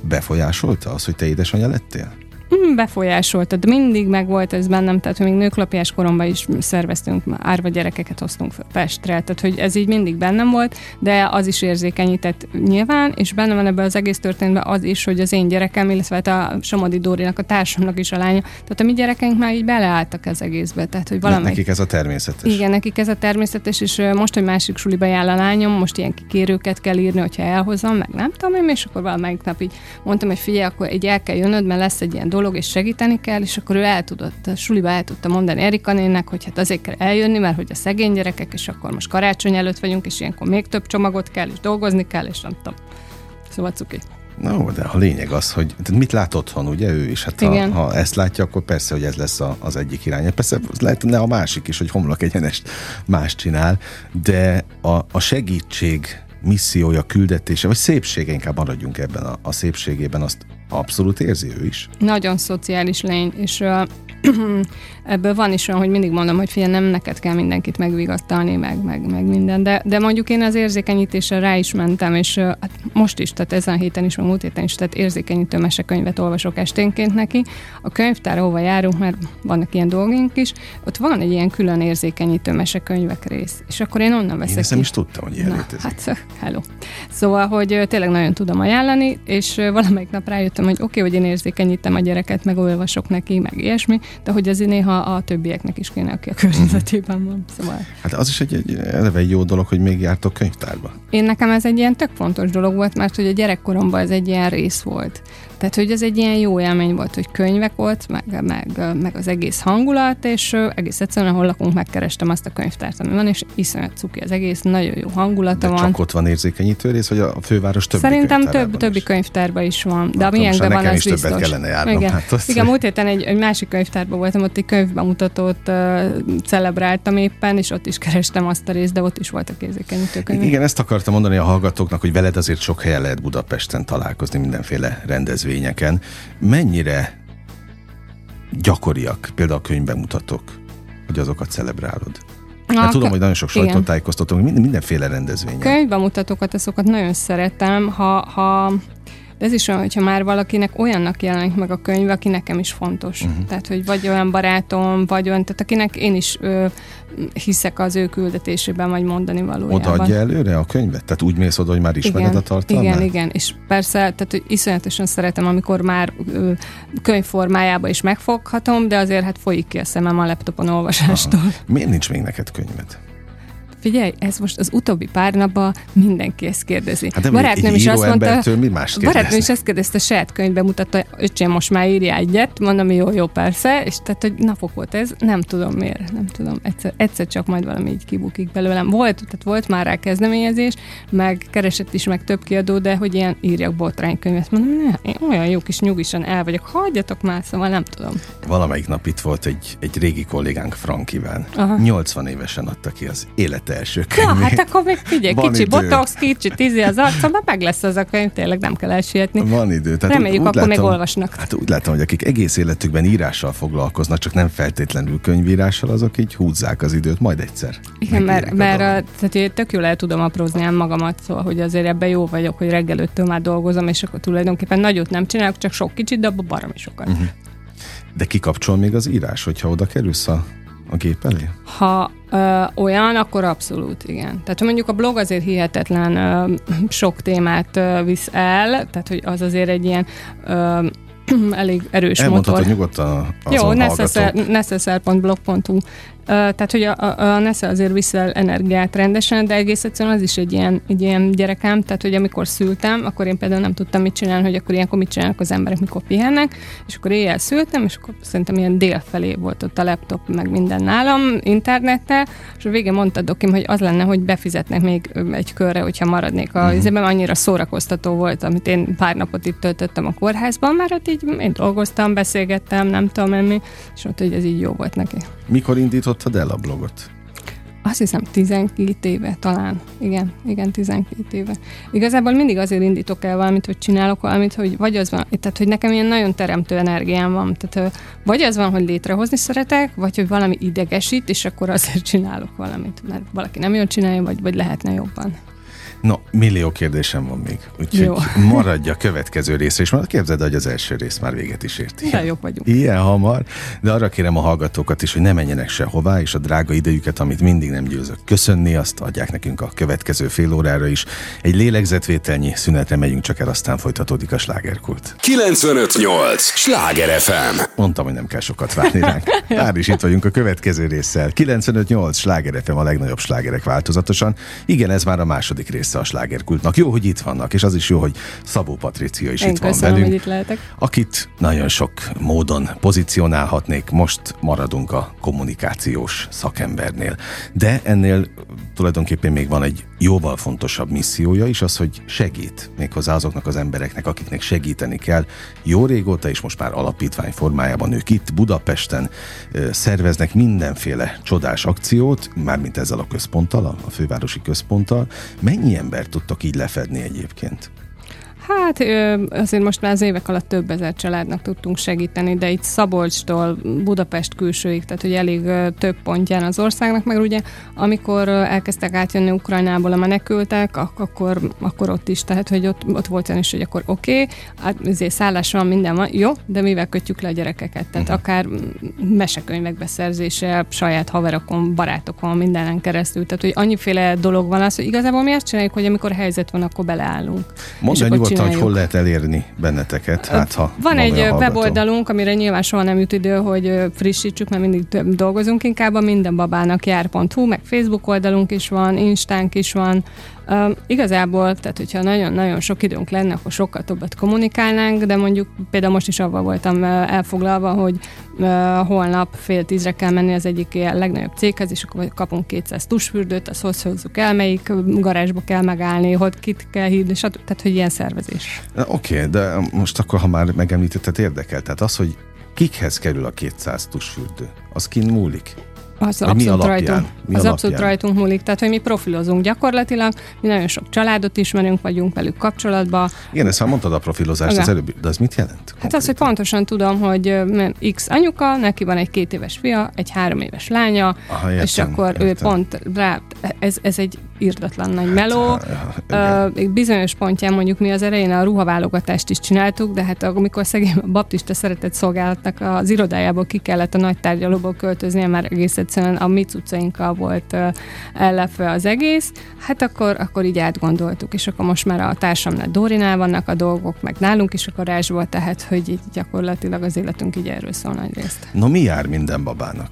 befolyásolta az, hogy te édesanyja lettél? Befolyásolta, de mindig meg volt ez bennem, tehát még nőklapiás koromban is szerveztünk, árva gyerekeket hoztunk fel Pestre, tehát hogy ez így mindig bennem volt, de az is érzékenyített nyilván, és benne van ebben az egész történetben az is, hogy az én gyerekem, illetve hát a Somodi Dórinak, a társamnak is a lánya, tehát a mi gyerekeink már így beleálltak az egészbe, tehát hogy valami. Nekik ez a természetes. Igen, nekik ez a természetes, és most, hogy másik suliba jár a lányom, most ilyen kikérőket kell írni, hogyha elhozom, meg nem tudom én, és akkor valamelyik nap így mondtam, hogy figyelj, akkor így el kell jönnöd, mert lesz egy ilyen dolog, és segíteni kell, és akkor ő el tudott, a suliba el tudta mondani Erika nének, hogy hát azért kell eljönni, mert hogy a szegény gyerekek, és akkor most karácsony előtt vagyunk, és ilyenkor még több csomagot kell, és dolgozni kell, és nem tudom. Szóval cuki. Na, de a lényeg az, hogy mit lát otthon, ugye ő is? Hát ha, ha ezt látja, akkor persze, hogy ez lesz a, az egyik irány. Persze lehetne a másik is, hogy homlok egyenest más csinál, de a, a segítség missziója, küldetése, vagy szépsége, inkább maradjunk ebben a, a szépségében, azt abszolút érzi ő is. Nagyon szociális lény, és uh, ebből van is olyan, hogy mindig mondom, hogy figyelj, nem neked kell mindenkit megvigasztalni, meg, meg, meg minden, de, de mondjuk én az érzékenyítésre rá is mentem, és hát most is, tehát ezen a héten is, meg múlt héten is, tehát érzékenyítő mesekönyvet olvasok esténként neki. A könyvtár, ahova járunk, mert vannak ilyen dolgunk is, ott van egy ilyen külön érzékenyítő mesekönyvek rész, és akkor én onnan veszek. Én ezt nem is tudtam, hogy ilyen Na, létezik. Hát, hello. Szóval, hogy tényleg nagyon tudom ajánlani, és valamelyik nap rájöttem, hogy oké, okay, hogy én érzékenyítem a gyereket, meg olvasok neki, meg ilyesmi, de hogy ez néha a többieknek is kéne, aki a környezetében van. Szóval. Hát az is egy, egy eleve jó dolog, hogy még jártok könyvtárba. Én nekem ez egy ilyen tök fontos dolog volt, mert hogy a gyerekkoromban ez egy ilyen rész volt. Tehát, hogy ez egy ilyen jó élmény volt, hogy könyvek volt, meg, meg, meg az egész hangulat, és egész egyszerűen, ahol lakunk, megkerestem azt a könyvtárt, ami van, és iszonyat cuki az egész, nagyon jó hangulata de van. csak ott van érzékenyítő rész, vagy a főváros többi Szerintem több, többi könyvtárban is van, de a miénkben van, az is biztos. többet kellene járnom. Igen, hát azt... Igen múlt héten egy, egy másik könyvtárban voltam, ott egy könyvbemutatót uh, celebráltam éppen, és ott is kerestem azt a részt, de ott is voltak érzékenyítő könyvek. Igen, ezt akartam mondani a hallgatóknak, hogy veled azért sok helyen lehet Budapesten találkozni mindenféle rendezvény rendezvényeken mennyire gyakoriak például a könyvbemutatók, hogy azokat celebrálod? Hát Na, tudom, hogy nagyon sok sajtótájékoztatók, minden, mindenféle rendezvényen. Könyvbemutatókat, azokat nagyon szeretem, ha, ha de ez is olyan, hogyha már valakinek olyannak jelenik meg a könyv, aki nekem is fontos. Uh-huh. Tehát, hogy vagy olyan barátom, vagy olyan, tehát akinek én is ö, hiszek az ő küldetésében, vagy mondani valójában. Odaadja előre a könyvet? Tehát úgy mész oda, hogy már ismered igen, a tartalmát? Igen, igen, és persze, tehát hogy iszonyatosan szeretem, amikor már ö, könyvformájába is megfoghatom, de azért hát folyik ki a szemem a laptopon olvasástól. Aha. Miért nincs még neked könyved? Figyelj, ez most az utóbbi pár napban mindenki ezt kérdezi. Hát barátnőm is azt mondta, mi más barátnőm is ezt kérdezte, saját könyvbe mutatta, öcsém, most már írja egyet, mondom, jó, jó, persze, és tehát, hogy napok volt ez, nem tudom miért, nem tudom, egyszer, egyszer csak majd valami így kibukik belőlem. Volt, tehát volt már rá kezdeményezés, meg keresett is meg több kiadó, de hogy ilyen írjak botránykönyvet, mondom, ne, én olyan jó kis nyugisan el vagyok, hagyjatok már, szóval nem tudom. Valamelyik nap itt volt egy, egy régi kollégánk Frankivel. Aha. 80 évesen adta ki az élete első könyv. Na, hát akkor még figyelj, Van kicsi idő. botox, kicsi tízi az arcomban, meg lesz az a könyv, tényleg nem kell elsietni. Van idő. Tehát Reméljük, úgy, úgy akkor látom, még olvasnak. Hát úgy látom, hogy akik egész életükben írással foglalkoznak, csak nem feltétlenül könyvírással, azok így húzzák az időt, majd egyszer. Igen, mert, mert a, tehát én tök jól el tudom aprózni magamat, szóval, hogy azért ebben jó vagyok, hogy reggel már dolgozom, és akkor tulajdonképpen nagyot nem csinálok, csak sok kicsit, de abban baromi sokat. Uh-huh. De kikapcsol még az írás, hogyha oda kerülsz a a gép elé? Ha ö, olyan, akkor abszolút igen. Tehát mondjuk a blog azért hihetetlen ö, sok témát ö, visz el, tehát hogy az azért egy ilyen ö, elég erős Elmondhatod motor. nyugodtan Jó, necessar.blog.hu tehát, hogy a, a, a Nesze azért viszel energiát rendesen, de egész egyszerűen az is egy ilyen, egy ilyen gyerekem, tehát, hogy amikor szültem, akkor én például nem tudtam mit csinálni, hogy akkor ilyenkor mit csinálnak az emberek, mikor pihennek, és akkor éjjel szültem, és akkor szerintem ilyen dél felé volt ott a laptop, meg minden nálam, internettel, és a végén mondta Dokim, hogy az lenne, hogy befizetnek még egy körre, hogyha maradnék a izében, annyira szórakoztató volt, amit én pár napot itt töltöttem a kórházban, mert ott így én dolgoztam, beszélgettem, nem tudom mi, és ott hogy ez így jó volt neki. Mikor indítottad el a blogot? Azt hiszem 12 éve talán. Igen, igen, 12 éve. Igazából mindig azért indítok el valamit, hogy csinálok valamit, hogy vagy az van, tehát hogy nekem ilyen nagyon teremtő energiám van. Tehát vagy az van, hogy létrehozni szeretek, vagy hogy valami idegesít, és akkor azért csinálok valamit, mert valaki nem jól csinálja, vagy, vagy lehetne jobban. No, millió kérdésem van még, úgyhogy Jó. maradja a következő részre, és már képzeld, hogy az első rész már véget is ért. Ilyen, jobb vagyunk. Ilyen hamar, de arra kérem a hallgatókat is, hogy ne menjenek sehová, és a drága idejüket, amit mindig nem győzök köszönni, azt adják nekünk a következő fél órára is. Egy lélegzetvételnyi szünetre megyünk csak el, aztán folytatódik a slágerkult. 958! Sláger FM! Mondtam, hogy nem kell sokat várni ránk. Már is itt vagyunk a következő résszel. 958! Sláger FM a legnagyobb slágerek változatosan. Igen, ez már a második része a slágerkultnak. Jó, hogy itt vannak, és az is jó, hogy Szabó Patricia is Én itt köszönöm, van velünk. hogy itt lehetek. Akit nagyon sok módon pozícionálhatnék, most maradunk a kommunikációs szakembernél. De ennél tulajdonképpen még van egy jóval fontosabb missziója is, az, hogy segít méghozzá azoknak az embereknek, akiknek segíteni kell. Jó régóta, és most már alapítvány formájában ők itt Budapesten szerveznek mindenféle csodás akciót, mármint ezzel a központtal, a fővárosi központtal. Mennyi embert tudtok így lefedni egyébként? Hát azért most már az évek alatt több ezer családnak tudtunk segíteni, de itt Szabolcstól Budapest külsőig, tehát hogy elég több pontján az országnak, meg ugye amikor elkezdtek átjönni Ukrajnából a menekültek, ak- akkor, akkor ott is, tehát hogy ott, ott volt olyan is, hogy akkor oké, okay, hát azért szállás van, minden van, jó, de mivel kötjük le a gyerekeket, tehát uh-huh. akár mesekönyvek beszerzése, saját haverokon, barátokon, mindenen keresztül, tehát hogy annyiféle dolog van az, hogy igazából mi azt csináljuk, hogy amikor helyzet van, akkor beleállunk. Mondd el nyugodtan, hogy hol lehet elérni benneteket, hát ha Van egy weboldalunk, amire nyilván soha nem jut idő, hogy frissítsük, mert mindig több dolgozunk inkább, a mindenbabának jár.hu, meg Facebook oldalunk is van, Instánk is van. Uh, igazából, tehát hogyha nagyon-nagyon sok időnk lenne, akkor sokkal többet kommunikálnánk, de mondjuk például most is avval voltam elfoglalva, hogy uh, holnap fél tízre kell menni az egyik ilyen legnagyobb céghez, és akkor kapunk 200 tusfürdőt, azt hogy hozzuk el, melyik garázsba kell megállni, hogy kit kell hívni, stb. tehát hogy ilyen szervezés. Oké, okay, de most akkor, ha már megemlítetted, érdekel. Tehát az, hogy kikhez kerül a 200 tusfürdő, az kin múlik? Az mi abszolút alapján? rajtunk. Mi az alapján? abszolút rajtunk múlik. Tehát, hogy mi profilozunk gyakorlatilag, mi nagyon sok családot ismerünk, vagyunk velük kapcsolatban. Igen, ezt már mondtad a profilozást Igen. az előbb, de az mit jelent? Hát az, hogy pontosan tudom, hogy X anyuka, neki van egy két éves fia, egy három éves lánya, Aha, és értem, akkor ő értem. pont rá, ez, ez egy irdatlan nagy meló. Hát. Ö, bizonyos pontján mondjuk mi az elején a ruhaválogatást is csináltuk, de hát amikor szegény a baptista szeretett szolgálatnak az irodájából ki kellett a nagy tárgyalóból költöznie, mert egész egyszerűen a mi cuccainkkal volt ö, ellepve az egész, hát akkor, akkor így átgondoltuk, és akkor most már a társamnál Dorinál vannak a dolgok, meg nálunk is a garázsból, tehát hogy így gyakorlatilag az életünk így erről szól nagy részt. No, mi jár minden babának?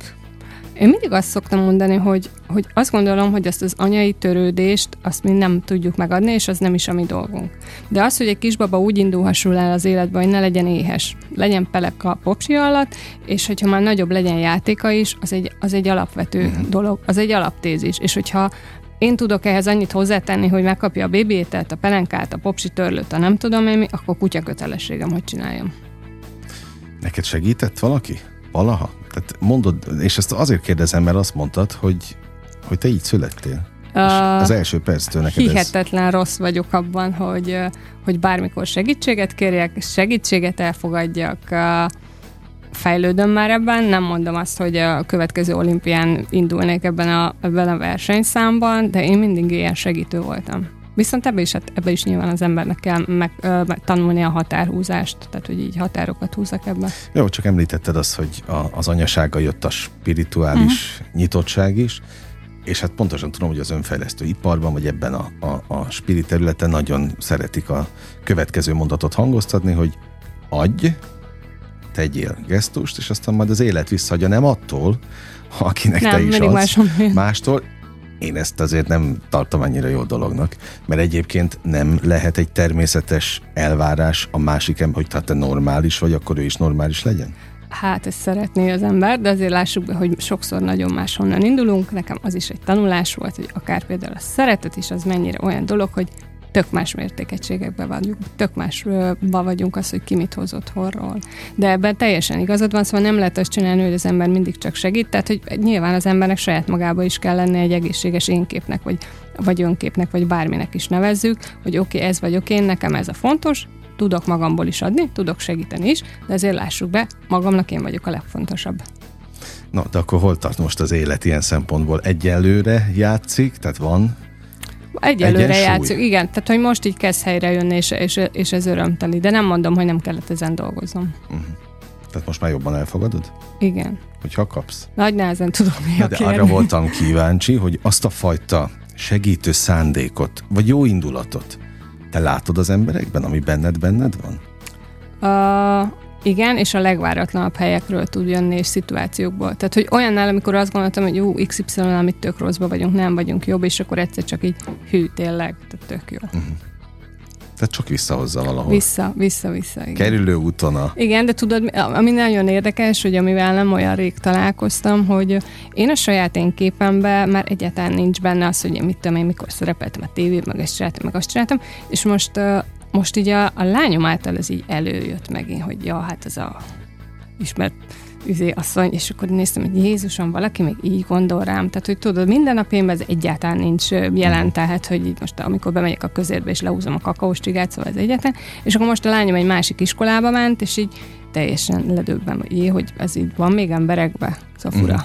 Én mindig azt szoktam mondani, hogy, hogy azt gondolom, hogy azt az anyai törődést, azt mi nem tudjuk megadni, és az nem is a mi dolgunk. De az, hogy egy kisbaba úgy indulhasson el az életbe, hogy ne legyen éhes, legyen pelek a popsi alatt, és hogyha már nagyobb legyen játéka is, az egy, az egy alapvető Mhm. dolog, az egy alaptézis. És hogyha én tudok ehhez annyit hozzátenni, hogy megkapja a bébi ételt, a pelenkát, a popsi törlőt, a nem tudom én mi, akkor kutya kötelességem, hogy csináljam. Neked segített valaki? Valaha? Tehát mondod, és ezt azért kérdezem, mert azt mondtad, hogy, hogy te így születtél. Ah, az első perctől neked ez... Hihetetlen rossz vagyok abban, hogy, hogy bármikor segítséget kérjek, segítséget elfogadjak. Fejlődöm már ebben, nem mondom azt, hogy a következő olimpián indulnék ebben a, ebben a versenyszámban, de én mindig ilyen segítő voltam. Viszont ebbe is, hát ebbe is nyilván az embernek kell meg, ö, meg tanulni a határhúzást, tehát hogy így határokat húzak ebbe. Jó, csak említetted azt, hogy a, az anyasága jött a spirituális uh-huh. nyitottság is, és hát pontosan tudom, hogy az önfejlesztő iparban, vagy ebben a, a, a spirit területen nagyon szeretik a következő mondatot hangoztatni, hogy adj, tegyél gesztust, és aztán majd az élet visszaadja, nem attól, akinek te nem, is mindig adsz, mástól. Én ezt azért nem tartom annyira jó dolognak, mert egyébként nem lehet egy természetes elvárás a másik ember, hogy hát te normális vagy, akkor ő is normális legyen? Hát ezt szeretné az ember, de azért lássuk be, hogy sokszor nagyon máshonnan indulunk. Nekem az is egy tanulás volt, hogy akár például a szeretet is az mennyire olyan dolog, hogy tök más mértékegységekben vagyunk, tök másba vagyunk az, hogy ki mit hozott horról. De ebben teljesen igazad van, szóval nem lehet azt csinálni, hogy az ember mindig csak segít, tehát hogy nyilván az embernek saját magába is kell lenni egy egészséges énképnek, vagy, vagy önképnek, vagy bárminek is nevezzük, hogy oké, okay, ez vagyok én, nekem ez a fontos, tudok magamból is adni, tudok segíteni is, de azért lássuk be, magamnak én vagyok a legfontosabb. Na, de akkor hol tart most az élet ilyen szempontból? Egyelőre játszik, tehát van Egyelőre Egyensúly. játszunk, igen. Tehát, hogy most így kezd helyre jönni, és, és, és ez örömteli. De nem mondom, hogy nem kellett ezen dolgozom. Tehát most már jobban elfogadod? Igen. Hogyha kapsz. Nagy nehezen tudom mi Na, a de kérni. arra voltam kíváncsi, hogy azt a fajta segítő szándékot, vagy jó indulatot te látod az emberekben, ami benned benned van? Uh, igen, és a legváratlanabb helyekről tud jönni, és szituációkból. Tehát, hogy olyannál, amikor azt gondoltam, hogy jó, XY, amit tök rosszba vagyunk, nem vagyunk jobb, és akkor egyszer csak így, hű, tényleg, tehát tök jó. Tehát csak visszahozza valahol. Vissza, vissza, vissza. Igen. Kerülő úton. Igen, de tudod, mi- ami nagyon érdekes, hogy amivel nem olyan rég találkoztam, hogy én a saját én képemben már egyáltalán nincs benne az, hogy én mit tudom én, mikor szerepeltem a tévében, meg ezt csináltam, meg azt csináltam, és most, most így a, a lányom által ez így előjött megint, hogy ja, hát az a ismert üzé asszony, és akkor néztem, hogy Jézusom, valaki még így gondol rám. Tehát, hogy tudod, minden napjában ez egyáltalán nincs jelen, tehát, hogy így most amikor bemegyek a közérbe, és lehúzom a kakaós csigát, szóval ez egyáltalán. És akkor most a lányom egy másik iskolába ment, és így teljesen ledöbben, hogy jé, hogy ez így van még emberekbe. Szóval fura. Mhm.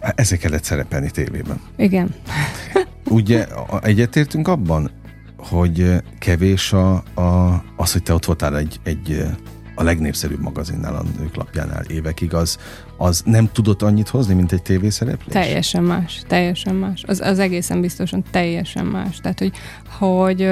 Hát ezért kellett szerepelni tévében. Igen. Ugye egyetértünk abban, hogy kevés a, a, az, hogy te ott voltál egy, egy a legnépszerűbb magazinnál, a nők lapjánál évekig, az, az nem tudott annyit hozni, mint egy tévészereplés? Teljesen más, teljesen más. Az, az egészen biztosan teljesen más. Tehát, hogy, hogy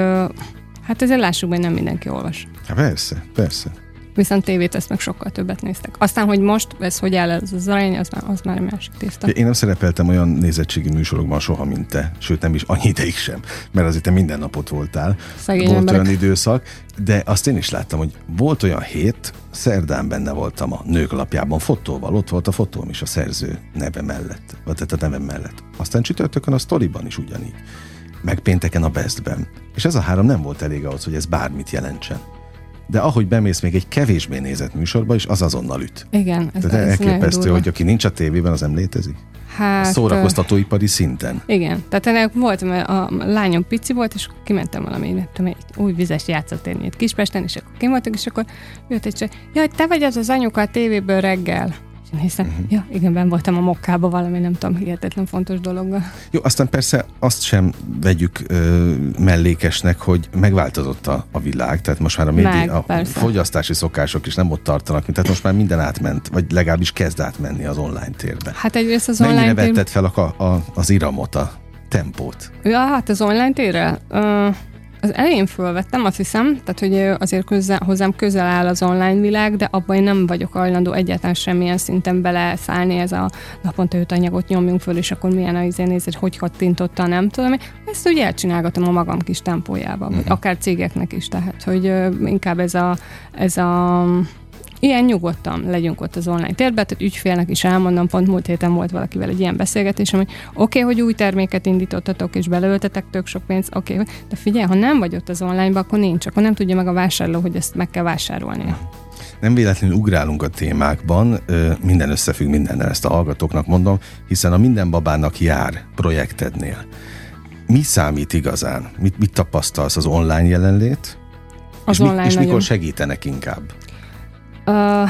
hát ezért lássuk hogy nem mindenki olvas. Hát persze, persze. Viszont tévét ezt meg sokkal többet néztek. Aztán, hogy most ez hogy áll ez az arány, az már, az már egy másik tészta. Én nem szerepeltem olyan nézettségi műsorokban soha, mint te, sőt nem is annyi ideig sem, mert azért te minden napot voltál. Szegény volt emberek. olyan időszak, de azt én is láttam, hogy volt olyan hét, szerdán benne voltam a nők lapjában fotóval, ott volt a fotóm is a szerző neve mellett, vagy tehát a nevem mellett. Aztán csütörtökön a sztoriban is ugyanígy, meg pénteken a bestben. És ez a három nem volt elég ahhoz, hogy ez bármit jelentsen. De ahogy bemész még egy kevésbé nézett műsorba is, az azonnal üt. Igen, ez, Tehát ez elképesztő, hogy aki nincs a tévében, az nem létezik. hát, ö, Szórakoztatóipari szinten. Igen, tehát ennek volt, mert a lányom pici volt, és akkor kimentem valami, nem tudom, egy új vizes játszótérnél itt Kispesten, és akkor kim voltunk, és akkor jött egy csaj, jaj, te vagy az az anyuka a tévéből reggel. Hiszem, uh-huh. ja, igen, ben voltam a mokkába valami, nem tudom, hihetetlen fontos dologgal. Jó, aztán persze azt sem vegyük ö, mellékesnek, hogy megváltozott a, a világ, tehát most már a, Meg, médi, a persze. fogyasztási szokások is nem ott tartanak, mint tehát most már minden átment, vagy legalábbis kezd átmenni az online térbe. Hát egyrészt az Mennyire online tér... vetted fel a, a, az iramot, a tempót? Ja, hát az online térre? Ö, az elején fölvettem, azt hiszem, tehát hogy azért közel, hozzám közel áll az online világ, de abban én nem vagyok hajlandó egyáltalán semmilyen szinten beleszállni ez a naponta öt anyagot nyomjunk föl, és akkor milyen a izé nézed, hogy kattintotta, nem tudom. Ezt úgy elcsinálgatom a magam kis tempójában, vagy akár cégeknek is, tehát hogy inkább ez a, ez a Ilyen nyugodtan legyünk ott az online térben, tehát ügyfélnek is elmondom, pont múlt héten volt valakivel egy ilyen beszélgetésem, hogy oké, okay, hogy új terméket indítottatok és belöltetek tök sok pénzt, oké, okay, de figyelj, ha nem vagy ott az online akkor nincs, akkor nem tudja meg a vásárló, hogy ezt meg kell vásárolnia. Nem véletlenül ugrálunk a témákban, minden összefügg mindennel, ezt a hallgatóknak mondom, hiszen a minden babának jár projektednél. Mi számít igazán? Mit, mit tapasztalsz az online jelenlét? Az és, mi, online és mikor segítenek inkább? Uh,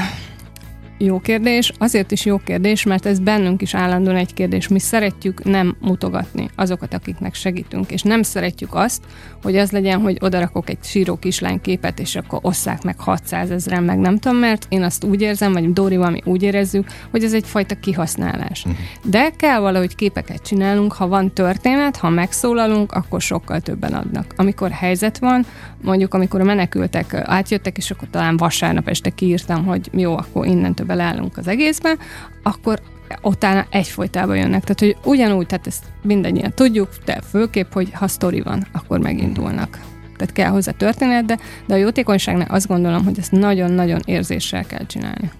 jó kérdés, azért is jó kérdés, mert ez bennünk is állandóan egy kérdés. Mi szeretjük nem mutogatni azokat, akiknek segítünk, és nem szeretjük azt, hogy az legyen, hogy odarakok egy síró kislány képet, és akkor osszák meg 600 ezeren, meg nem tudom, mert én azt úgy érzem, vagy Dórival mi úgy érezzük, hogy ez egyfajta kihasználás. De kell valahogy képeket csinálunk, ha van történet, ha megszólalunk, akkor sokkal többen adnak. Amikor helyzet van, mondjuk amikor a menekültek átjöttek, és akkor talán vasárnap este kiírtam, hogy jó, akkor innentől beleállunk az egészbe, akkor utána egyfolytában jönnek. Tehát, hogy ugyanúgy, tehát ezt mindannyian tudjuk, de főképp, hogy ha sztori van, akkor megindulnak. Tehát kell hozzá történet, de, de a jótékonyságnál azt gondolom, hogy ezt nagyon-nagyon érzéssel kell csinálni.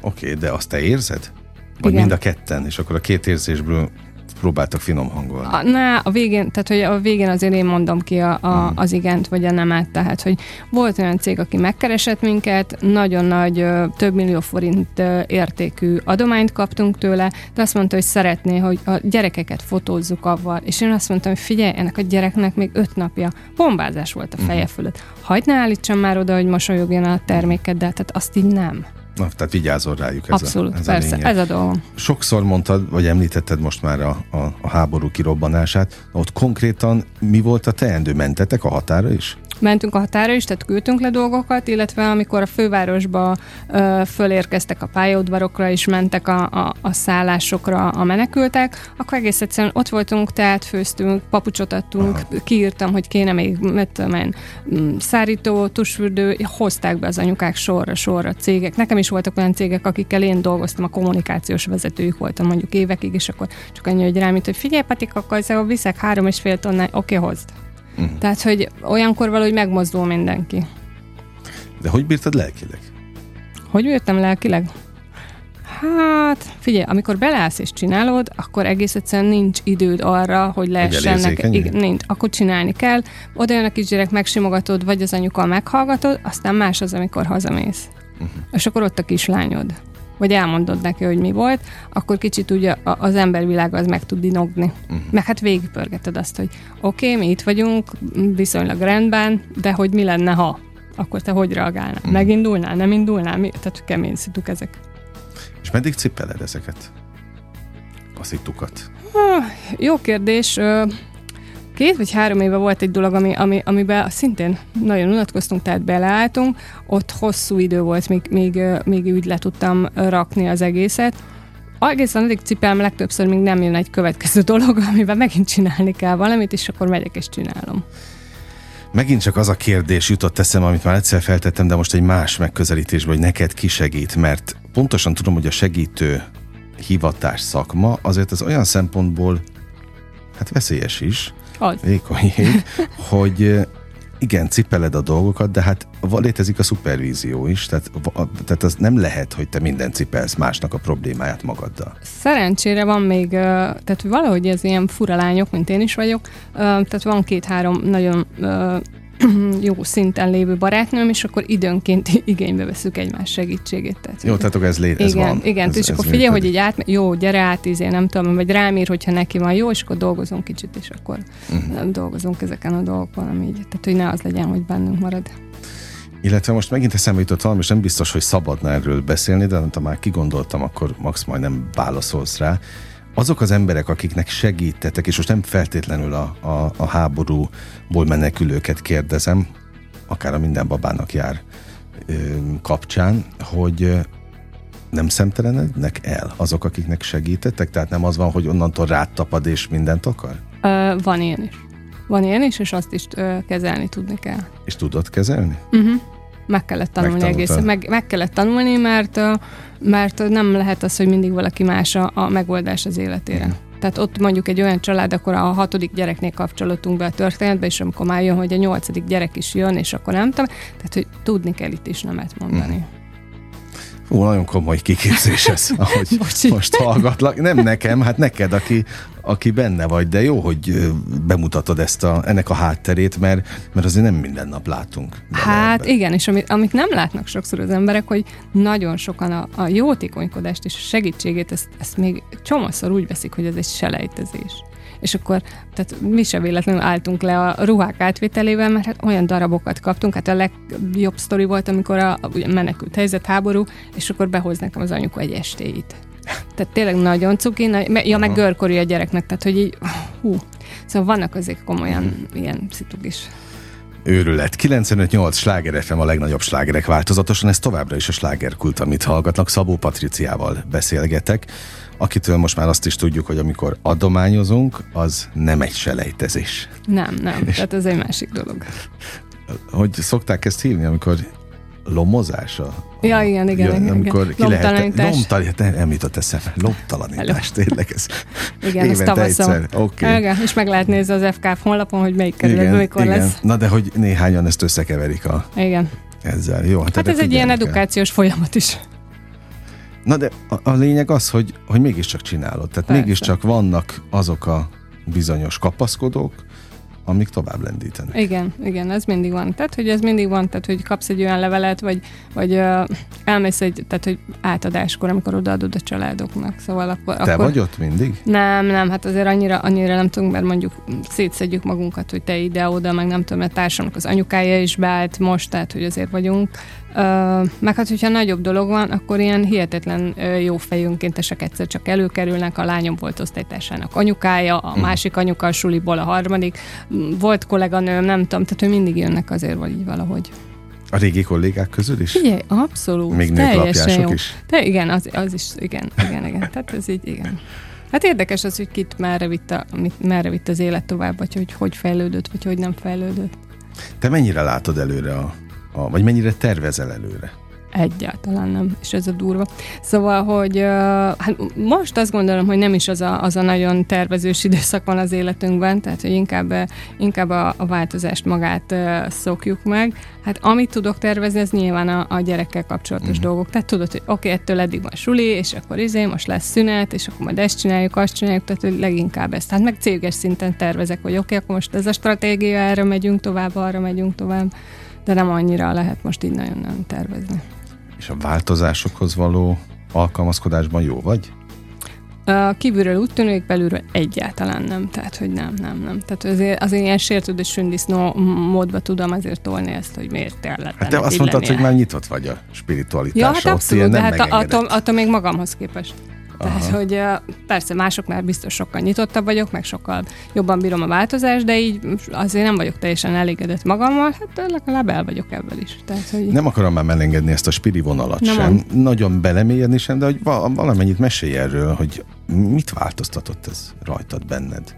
Oké, okay, de azt te érzed? Vagy Igen. mind a ketten, és akkor a két érzésből próbáltak finom hangolni. A, na, a végén, tehát hogy a végén azért én mondom ki a, a, az igent, vagy a nemet, tehát hogy volt olyan cég, aki megkeresett minket, nagyon nagy, több millió forint értékű adományt kaptunk tőle, de azt mondta, hogy szeretné, hogy a gyerekeket fotózzuk avval, és én azt mondtam, hogy figyelj, ennek a gyereknek még öt napja bombázás volt a feje fölött. Hagyd ne állítsam már oda, hogy mosolyogjon a termékeddel, tehát azt így nem. Na, tehát vigyázol rájuk. Ez Abszolút, a, ez persze, a ez a dolgom. Sokszor mondtad, vagy említetted most már a, a, a háború kirobbanását. Ott konkrétan mi volt a teendő? Mentetek a határa is? Mentünk a határa is, tehát küldtünk le dolgokat, illetve amikor a fővárosba ö, fölérkeztek a pályaudvarokra és mentek a, a, a szállásokra a menekültek, akkor egész egyszerűen ott voltunk, tehát főztünk, papucsot adtunk, Aha. kiírtam, hogy kéne még, mit tudom én, mm, szárító, tusfürdő, hozták be az anyukák sorra, sorra cégek. Nekem is voltak olyan cégek, akikkel én dolgoztam, a kommunikációs vezetőjük voltam mondjuk évekig, és akkor csak annyi, hogy rám, hogy figyelj, Patik, akkor viszek három és fél tonnál, oké, okay, hozd. Uh-huh. Tehát, hogy olyankor valahogy megmozdul mindenki. De hogy bírtad lelkileg? Hogy bírtam lelkileg? Hát, figyelj, amikor beleállsz és csinálod, akkor egész egyszerűen nincs időd arra, hogy lehessen neked. Nincs, akkor csinálni kell. Oda jön a kisgyerek, megsimogatod, vagy az anyuka meghallgatod, aztán más az, amikor hazamész. Uh-huh. És akkor ott a kislányod vagy elmondod neki, hogy mi volt, akkor kicsit ugye az embervilág az meg tud dinogni. Uh-huh. Meg hát végigpörgeted azt, hogy oké, okay, mi itt vagyunk, viszonylag rendben, de hogy mi lenne, ha? Akkor te hogy reagálnál? Uh-huh. Megindulnál, nem indulnál? Mi? Tehát kemény szituk ezek. És meddig cipeled ezeket? A szitukat? Jó kérdés. Két vagy három éve volt egy dolog, ami, ami, amiben szintén nagyon unatkoztunk, tehát beleálltunk. Ott hosszú idő volt, míg, míg, míg úgy le tudtam rakni az egészet. Egészen addig cipelem legtöbbször, még nem jön egy következő dolog, amiben megint csinálni kell valamit, és akkor megyek és csinálom. Megint csak az a kérdés jutott eszem, amit már egyszer feltettem, de most egy más megközelítésben, hogy neked ki segít, mert pontosan tudom, hogy a segítő hivatás szakma azért az olyan szempontból hát veszélyes is, az. Vékony jég, hogy igen, cipeled a dolgokat, de hát létezik a szupervízió is, tehát, tehát az nem lehet, hogy te minden cipelsz másnak a problémáját magaddal. Szerencsére van még, tehát valahogy ez ilyen fura lányok, mint én is vagyok, tehát van két-három nagyon jó szinten lévő barátnőm, és akkor időnként igénybe veszük egymás segítségét. Tehát, jó, tehát ez, lé- ez igen, van. Igen, ez, és ez akkor figyelj, hogy így át, jó, gyere át, izé, nem tudom, vagy rám ír, hogyha neki van jó, és akkor dolgozunk kicsit, és akkor uh-huh. dolgozunk ezeken a dolgokon, ami így, tehát hogy ne az legyen, hogy bennünk marad. Illetve most megint eszembe jutott valami, és nem biztos, hogy szabadna erről beszélni, de ha már kigondoltam, akkor max majd nem válaszolsz rá azok az emberek, akiknek segítettek, és most nem feltétlenül a, a, a háborúból menekülőket kérdezem, akár a minden babának jár ö, kapcsán, hogy nem szemtelenednek el azok, akiknek segítettek? Tehát nem az van, hogy onnantól rátapad és mindent akar? Ö, van ilyen is. Van ilyen is, és azt is ö, kezelni tudni kell. És tudod kezelni? Uh-huh. Meg kellett tanulni egészen. Meg, meg kellett tanulni, mert, mert nem lehet az, hogy mindig valaki más a, a megoldás az életére. Mm. Tehát ott mondjuk egy olyan család, akkor a hatodik gyereknél kapcsolatunk be a történetbe, és amikor már jön, hogy a nyolcadik gyerek is jön, és akkor nem tudom. Tehát, hogy tudni kell itt is nemet mondani. Mm. Ó, nagyon komoly kiképzés ez, ahogy most hallgatlak. Nem nekem, hát neked, aki, aki benne vagy, de jó, hogy bemutatod ezt a, ennek a hátterét, mert, mert azért nem minden nap látunk. Hát ebben. igen, és amit, amit nem látnak sokszor az emberek, hogy nagyon sokan a, a jótékonykodást és a segítségét, ezt, ezt még csomószor úgy veszik, hogy ez egy selejtezés és akkor tehát mi se véletlenül álltunk le a ruhák átvételével, mert hát olyan darabokat kaptunk, hát a legjobb sztori volt, amikor a, a menekült helyzet, háború, és akkor behoz nekem az anyuka egy estéit. Tehát tényleg nagyon cuki, na, ja, meg görkori a gyereknek, tehát hogy így, hú. Szóval vannak azért komolyan mm. ilyen szituk is. Őrület. 95-8 sláger FM a legnagyobb slágerek változatosan, ez továbbra is a slágerkult, amit hallgatnak. Szabó Patriciával beszélgetek, akitől most már azt is tudjuk, hogy amikor adományozunk, az nem egy selejtezés. Nem, nem, tehát ez egy másik dolog. Hogy szokták ezt hívni, amikor lomozása? Ja, igen, igen. Ja, igen amikor igen. ki Lomtalanítás. Lomtalanítás. Nem jutott eszembe. Lomtalanítás, tényleg ez. Igen, ez tavasszal. Okay. Igen, és meg lehet nézni az FK honlapon, hogy melyik kerületben mikor igen. lesz. Na de hogy néhányan ezt összekeverik a... Igen. Ezzel. Jó, hát, hát ez egy ilyen edukációs folyamat is. Na de a, a lényeg az, hogy, hogy mégiscsak csinálod. Tehát Persze. mégiscsak vannak azok a bizonyos kapaszkodók, amik tovább lendítenek. Igen, igen, ez mindig van. Tehát, hogy ez mindig van, tehát, hogy kapsz egy olyan levelet, vagy, vagy uh, elmész egy, tehát, hogy átadáskor, amikor odaadod a családoknak. Szóval akkor... Te akkor... vagy ott mindig? Nem, nem, hát azért annyira, annyira nem tudunk, mert mondjuk szétszedjük magunkat, hogy te ide-oda, meg nem tudom, mert társamnak az anyukája is beállt most, tehát, hogy azért vagyunk. Uh, meg hát, hogyha nagyobb dolog van, akkor ilyen hihetetlen jó fejünkéntesek egyszer csak előkerülnek, a lányom volt osztálytársának anyukája, a uh másik anyuka a suliból a harmadik, volt kolléganőm, nem tudom, tehát hogy mindig jönnek azért, vagy így valahogy. A régi kollégák közül is? Igen, abszolút. Még nőklapjások jó. is? De igen, az, az is, igen, igen, igen. Tehát ez így, igen. Hát érdekes az, hogy kit merre vitt, a, merre vitt az élet tovább, vagy hogy hogy fejlődött, vagy hogy nem fejlődött. Te mennyire látod előre a a, vagy mennyire tervezel előre? Egyáltalán nem, és ez a durva. Szóval, hogy hát most azt gondolom, hogy nem is az a, az a nagyon tervezős időszak van az életünkben, tehát hogy inkább, inkább a, a változást magát szokjuk meg. Hát amit tudok tervezni, ez nyilván a, a gyerekkel kapcsolatos uh-huh. dolgok. Tehát tudod, hogy oké, okay, ettől eddig van suli, és akkor izé, most lesz szünet, és akkor majd ezt csináljuk, azt csináljuk, tehát hogy leginkább ezt. Hát meg céges szinten tervezek, hogy oké, okay, akkor most ez a stratégia, erre megyünk tovább, arra megyünk tovább de nem annyira lehet most így nagyon nem tervezni. És a változásokhoz való alkalmazkodásban jó vagy? A kívülről úgy tűnik, belülről egyáltalán nem. Tehát, hogy nem, nem, nem. Tehát azért, azért ilyen sértődés sündisznó módba tudom azért tolni ezt, hogy miért kellett. Hát te azt mondtad, hogy már nyitott vagy a spiritualitásra. Ja, hát abszolút, de hát attól, attól még magamhoz képest. Tehát, Aha. hogy persze mások már biztos sokkal nyitottabb vagyok, meg sokkal jobban bírom a változást, de így azért nem vagyok teljesen elégedett magammal, hát legalább el vagyok ebből is. Tehát, hogy... Nem akarom már melengedni ezt a spiri vonalat nem sem, mond. nagyon belemélyedni sem, de hogy valamennyit mesélj erről, hogy mit változtatott ez rajtad benned?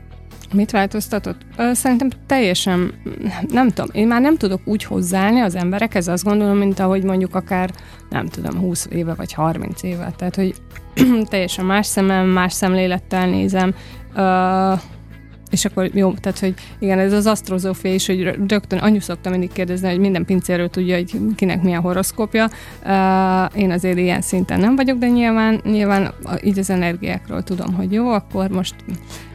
Mit változtatott? Szerintem teljesen, nem tudom, én már nem tudok úgy hozzáállni az emberekhez, azt gondolom, mint ahogy mondjuk akár, nem tudom, 20 éve vagy 30 éve. Tehát, hogy teljesen más szemem, más szemlélettel nézem. Uh, és akkor jó, tehát, hogy igen, ez az asztrozófia is, hogy rögtön anyu szoktam mindig kérdezni, hogy minden pincéről tudja, hogy kinek milyen horoszkópja. Uh, én azért ilyen szinten nem vagyok, de nyilván, nyilván így az energiákról tudom, hogy jó, akkor most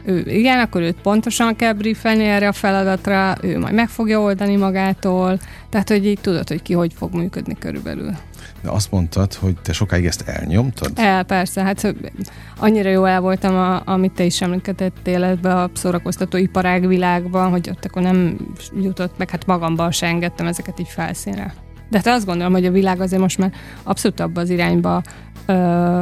ő, igen, akkor őt pontosan kell briefelni erre a feladatra, ő majd meg fogja oldani magától, tehát, hogy így tudod, hogy ki hogy fog működni körülbelül. De azt mondtad, hogy te sokáig ezt elnyomtad? El, persze. Hát annyira jó el voltam, a, amit te is említettél ebbe a szórakoztató iparág világban, hogy ott akkor nem jutott meg, hát magamban se engedtem ezeket így felszínre. De hát azt gondolom, hogy a világ azért most már abszolút abba az irányba ö,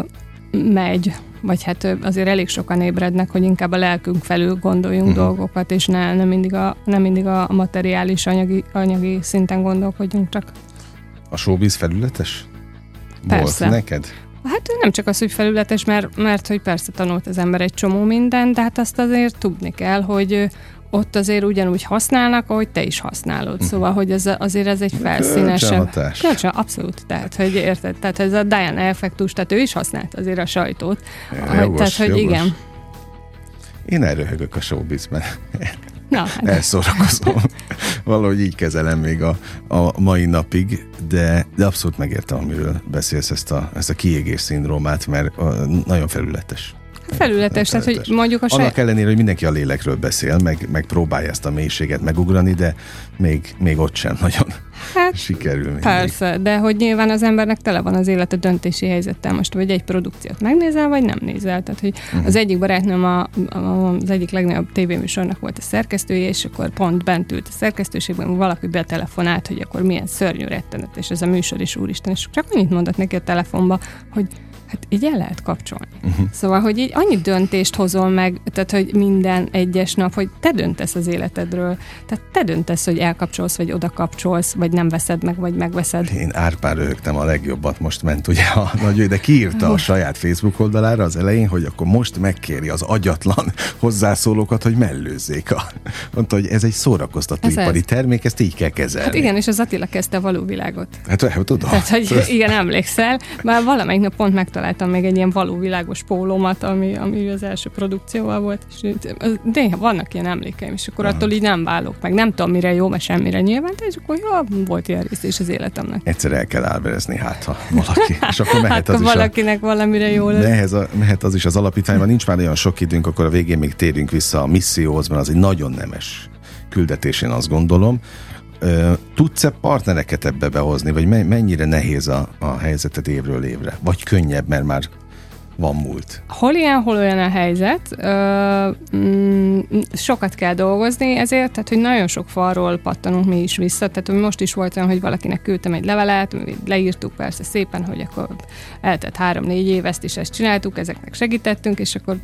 megy, vagy hát azért elég sokan ébrednek, hogy inkább a lelkünk felül gondoljunk uh-huh. dolgokat, és ne, nem mindig a, nem mindig a materiális anyagi, anyagi szinten gondolkodjunk csak. A showbiz felületes? Persze. Volt neked? Hát nem csak az, hogy felületes, mert, mert hogy persze tanult az ember egy csomó mindent, de hát azt azért tudni kell, hogy ott azért ugyanúgy használnak, ahogy te is használod. Uh-huh. Szóval, hogy ez azért ez egy felszínesebb. Kölcsön, abszolút. Tehát, hogy érted, tehát ez a Diana effektus, tehát ő is használt azért a sajtót. Jogos, tehát, hogy jogos. igen. Én elröhögök a showbizben. Na, hát. Elszórakozom. Valahogy így kezelem még a, a mai napig, de, de abszolút megértem, amiről beszélsz ezt a, ezt a kiégés szindrómát, mert nagyon felületes. Felületes, tehát hogy mondjuk a saját... Annak ellenére, hogy mindenki a lélekről beszél, meg, meg próbálja ezt a mélységet megugrani, de még, még ott sem nagyon hát, sikerül mindig. Persze, de hogy nyilván az embernek tele van az élete döntési helyzettel most, vagy egy produkciót megnézel, vagy nem nézel. Tehát, hogy uh-huh. az egyik barátnőm a, a, az egyik legnagyobb tévéműsornak volt a szerkesztője, és akkor pont bent ült a szerkesztőségben, valaki betelefonált, hogy akkor milyen szörnyű rettenet, és ez a műsor is úristen, és csak annyit mondott neki a telefonba, hogy Hát így el lehet kapcsolni. Uh-huh. Szóval, hogy így annyi döntést hozol meg, tehát, hogy minden egyes nap, hogy te döntesz az életedről. Tehát te döntesz, hogy elkapcsolsz, vagy oda kapcsolsz, vagy nem veszed meg, vagy megveszed. Én árpár rögtem a legjobbat, most ment ugye a nagy, de kiírta a saját Facebook oldalára az elején, hogy akkor most megkéri az agyatlan hozzászólókat, hogy mellőzzék. A, mondta, hogy ez egy szórakoztatóipari termék, ezt így kell kezelni. Hát igen, és az Attila kezdte a való világot. Hát, hát tudom. Tehát, hogy igen, emlékszel, már valamelyik nap pont megtaláltam találtam még egy ilyen való világos pólómat, ami, ami az első produkcióval volt, és de vannak ilyen emlékeim, és akkor attól így nem válok meg. Nem tudom, mire jó, mert semmire nyilván, de és akkor jó, volt ilyen rész is az életemnek. Egyszer el kell álverezni, hát ha valaki, és akkor mehet hát, az is valakinek a, valamire jó lesz. Mehez a, mehet az is az alapítványban, nincs már olyan sok időnk, akkor a végén még térünk vissza a misszióhoz, mert az egy nagyon nemes küldetésén azt gondolom. Tudsz-e partnereket ebbe behozni, vagy mennyire nehéz a, a helyzetet évről évre? Vagy könnyebb, mert már van múlt? Hol ilyen, hol olyan a helyzet. Ö, mm, sokat kell dolgozni ezért, tehát hogy nagyon sok falról pattanunk mi is vissza. Tehát hogy most is volt olyan, hogy valakinek küldtem egy levelet, leírtuk persze szépen, hogy akkor eltett három-négy év, ezt is ezt csináltuk, ezeknek segítettünk, és akkor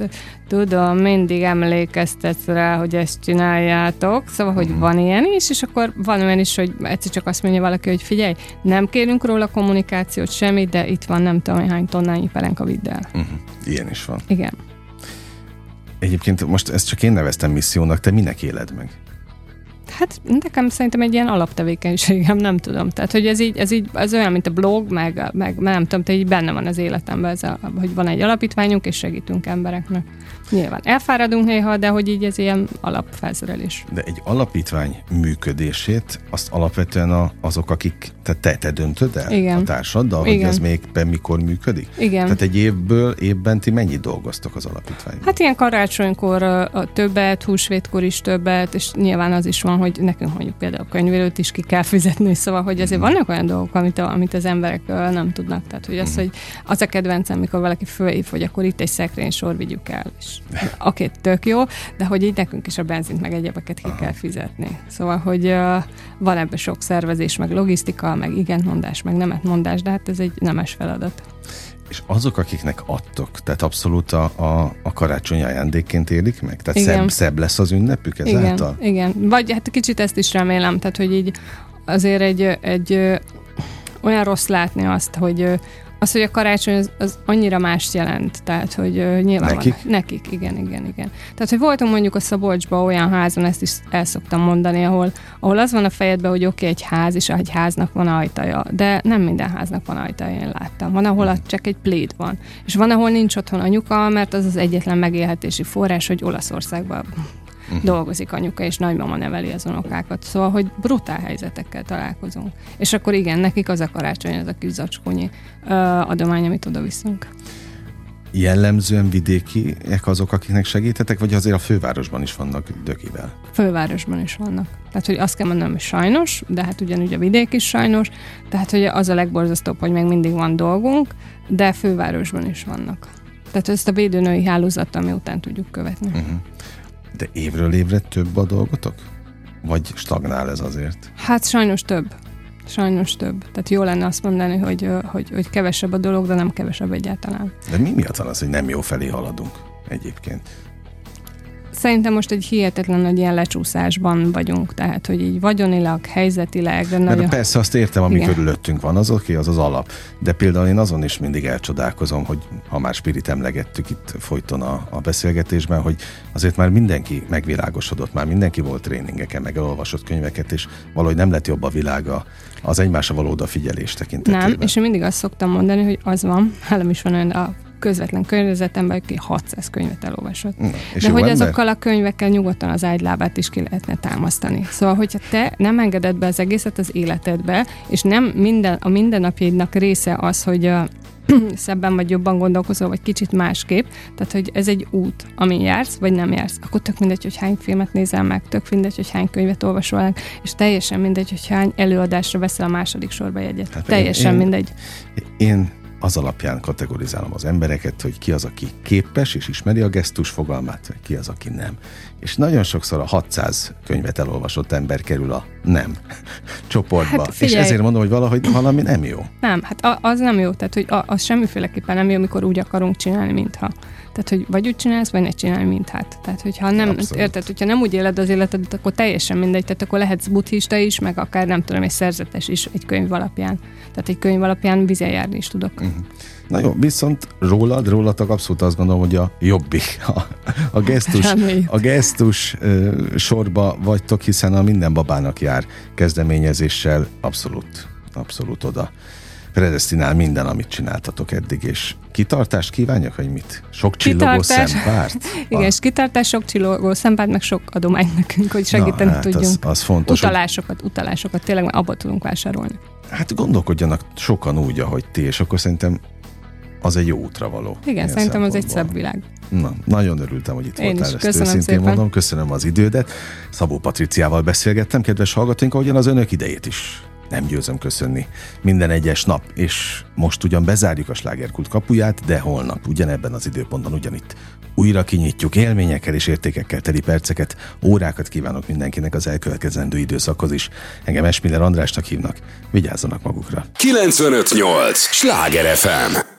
tudom, mindig emlékeztetsz rá, hogy ezt csináljátok. Szóval, hogy mm. van ilyen is, és akkor van olyan is, hogy egyszer csak azt mondja valaki, hogy figyelj, nem kérünk róla kommunikációt, semmit, de itt van nem tudom, hány tonnányi pelenka vidd el. Mm. Uh-huh. Ilyen is van. Igen. Egyébként most ezt csak én neveztem missziónak, te minek éled meg? Hát nekem szerintem egy ilyen alaptevékenységem, nem tudom. Tehát, hogy ez így, ez így az olyan, mint a blog, meg, meg nem tudom, te így benne van az életemben, ez a, hogy van egy alapítványunk, és segítünk embereknek. Nyilván elfáradunk néha, de hogy így ez ilyen alapfelszerelés. De egy alapítvány működését azt alapvetően a, azok, akik, tehát te, te döntöd el Igen. a társaddal, hogy Igen. ez még mikor működik? Igen. Tehát egy évből, évben ti mennyit dolgoztok az alapítványban? Hát ilyen karácsonykor a többet, húsvétkor is többet, és nyilván az is van, hogy nekünk mondjuk például a könyvelőt is ki kell fizetni, szóval, hogy azért mm. vannak olyan dolgok, amit, a, amit az emberek nem tudnak. Tehát, hogy az, mm. hogy az a kedvencem, amikor valaki fölhív, hogy akkor itt egy szekrény sor vigyük el, és Oké, okay, tök jó, de hogy így nekünk is a benzint meg egyebeket ki kell fizetni. Szóval, hogy uh, van ebbe sok szervezés, meg logisztika, meg igentmondás, meg nemetmondás, de hát ez egy nemes feladat. És azok, akiknek adtok, tehát abszolút a, a, a karácsony ajándékként élik meg? Tehát szebb, szebb lesz az ünnepük ezáltal? Igen, igen. Vagy hát kicsit ezt is remélem, tehát hogy így azért egy, egy olyan rossz látni azt, hogy az, hogy a karácsony az, az annyira mást jelent, tehát, hogy uh, nyilván nekik? Van, nekik, igen, igen, igen. Tehát, hogy voltunk mondjuk a Szabolcsban olyan házon, ezt is el szoktam mondani, ahol, ahol az van a fejedben, hogy oké, okay, egy ház, és egy háznak van ajtaja, de nem minden háznak van ajtaja, én láttam. Van, ahol csak egy pléd van, és van, ahol nincs otthon anyuka, mert az az egyetlen megélhetési forrás, hogy Olaszországban uh-huh. dolgozik anyuka, és nagymama neveli az unokákat. Szóval, hogy brutál helyzetekkel találkozunk. És akkor igen, nekik az a karácsony, az a kis zacskónyi uh, adomány, amit oda viszünk. Jellemzően vidékiek azok, akiknek segítetek, vagy azért a fővárosban is vannak dökivel? Fővárosban is vannak. Tehát, hogy azt kell mondanom, hogy sajnos, de hát ugyanúgy a vidék is sajnos, tehát, hogy az a legborzasztóbb, hogy még mindig van dolgunk, de fővárosban is vannak. Tehát ezt a védőnői hálózattal mi után tudjuk követni. Uh-huh. De évről évre több a dolgotok? Vagy stagnál ez azért? Hát sajnos több. Sajnos több. Tehát jó lenne azt mondani, hogy, hogy, hogy kevesebb a dolog, de nem kevesebb egyáltalán. De mi miatt van az, hogy nem jó felé haladunk egyébként? Szerintem most egy hihetetlen nagy ilyen lecsúszásban vagyunk, tehát hogy így vagyonilag, helyzetileg. De nagyon... Persze azt értem, ami Igen. körülöttünk van, az oké, az az alap. De például én azon is mindig elcsodálkozom, hogy ha már Spirit emlegettük itt folyton a, a beszélgetésben, hogy azért már mindenki megvilágosodott, már mindenki volt tréningeken, meg elolvasott könyveket, és valahogy nem lett jobb a világa az egymásra való odafigyelés tekintetében. Nem, és én mindig azt szoktam mondani, hogy az van, hálam is van olyan a közvetlen környezetemben, aki 600 könyvet elolvasott. Na, De hogy ember? azokkal a könyvekkel nyugodtan az ágylábát is ki lehetne támasztani. Szóval, hogyha te nem engeded be az egészet az életedbe, és nem minden, a mindennapjaidnak része az, hogy szebben vagy jobban gondolkozol, vagy kicsit másképp. Tehát, hogy ez egy út, amin jársz, vagy nem jársz. Akkor tök mindegy, hogy hány filmet nézel meg, tök mindegy, hogy hány könyvet olvasol meg, és teljesen mindegy, hogy hány előadásra veszel a második sorba jegyet. Hát teljesen én, mindegy. Én az alapján kategorizálom az embereket, hogy ki az, aki képes és ismeri a gesztus fogalmát, vagy ki az, aki nem. És nagyon sokszor a 600 könyvet elolvasott ember kerül a nem csoportba. Hát és ezért mondom, hogy valahogy valami nem jó. Nem, hát az nem jó. Tehát, hogy az semmiféleképpen nem jó, amikor úgy akarunk csinálni, mintha. Tehát, hogy vagy úgy csinálsz, vagy ne csinálj, mint hát. Tehát, hogyha nem, Abszolút. érted, hogyha nem úgy éled az életedet, akkor teljesen mindegy. Tehát akkor lehetsz buddhista is, meg akár nem tudom, egy szerzetes is egy könyv alapján. Tehát egy könyv alapján vizen járni is tudok. Uh-huh. Na jó, viszont rólad, rólatok abszolút azt gondolom, hogy a jobbik, a, a gesztus, a gesztus uh, sorba vagytok, hiszen a minden babának jár kezdeményezéssel abszolút, abszolút oda predestinál minden, amit csináltatok eddig, és kitartást kívánjak, hogy mit? Sok csillogó kitartás. szempárt? Igen, és kitartás, sok csillogó szempárt, meg sok adomány nekünk, hogy segíteni Na, hát tudjunk. Az, az fontos. Utalásokat, utalásokat, tényleg abba tudunk vásárolni. Hát gondolkodjanak sokan úgy, ahogy ti, és akkor szerintem az egy jó útra való. Igen, szerintem az egy szebb világ. Na, nagyon örültem, hogy itt Én voltál, is. ezt Köszönöm őszintén szépen. mondom. Köszönöm az idődet. Szabó Patriciával beszélgettem, kedves hallgatóink, ahogyan az önök idejét is nem győzöm köszönni minden egyes nap, és most ugyan bezárjuk a slágerkult kapuját, de holnap ugyanebben az időpontban ugyanitt újra kinyitjuk élményekkel és értékekkel teli perceket, órákat kívánok mindenkinek az elkövetkezendő időszakhoz is. Engem Esmiller Andrásnak hívnak, vigyázzanak magukra. 958! Sláger FM!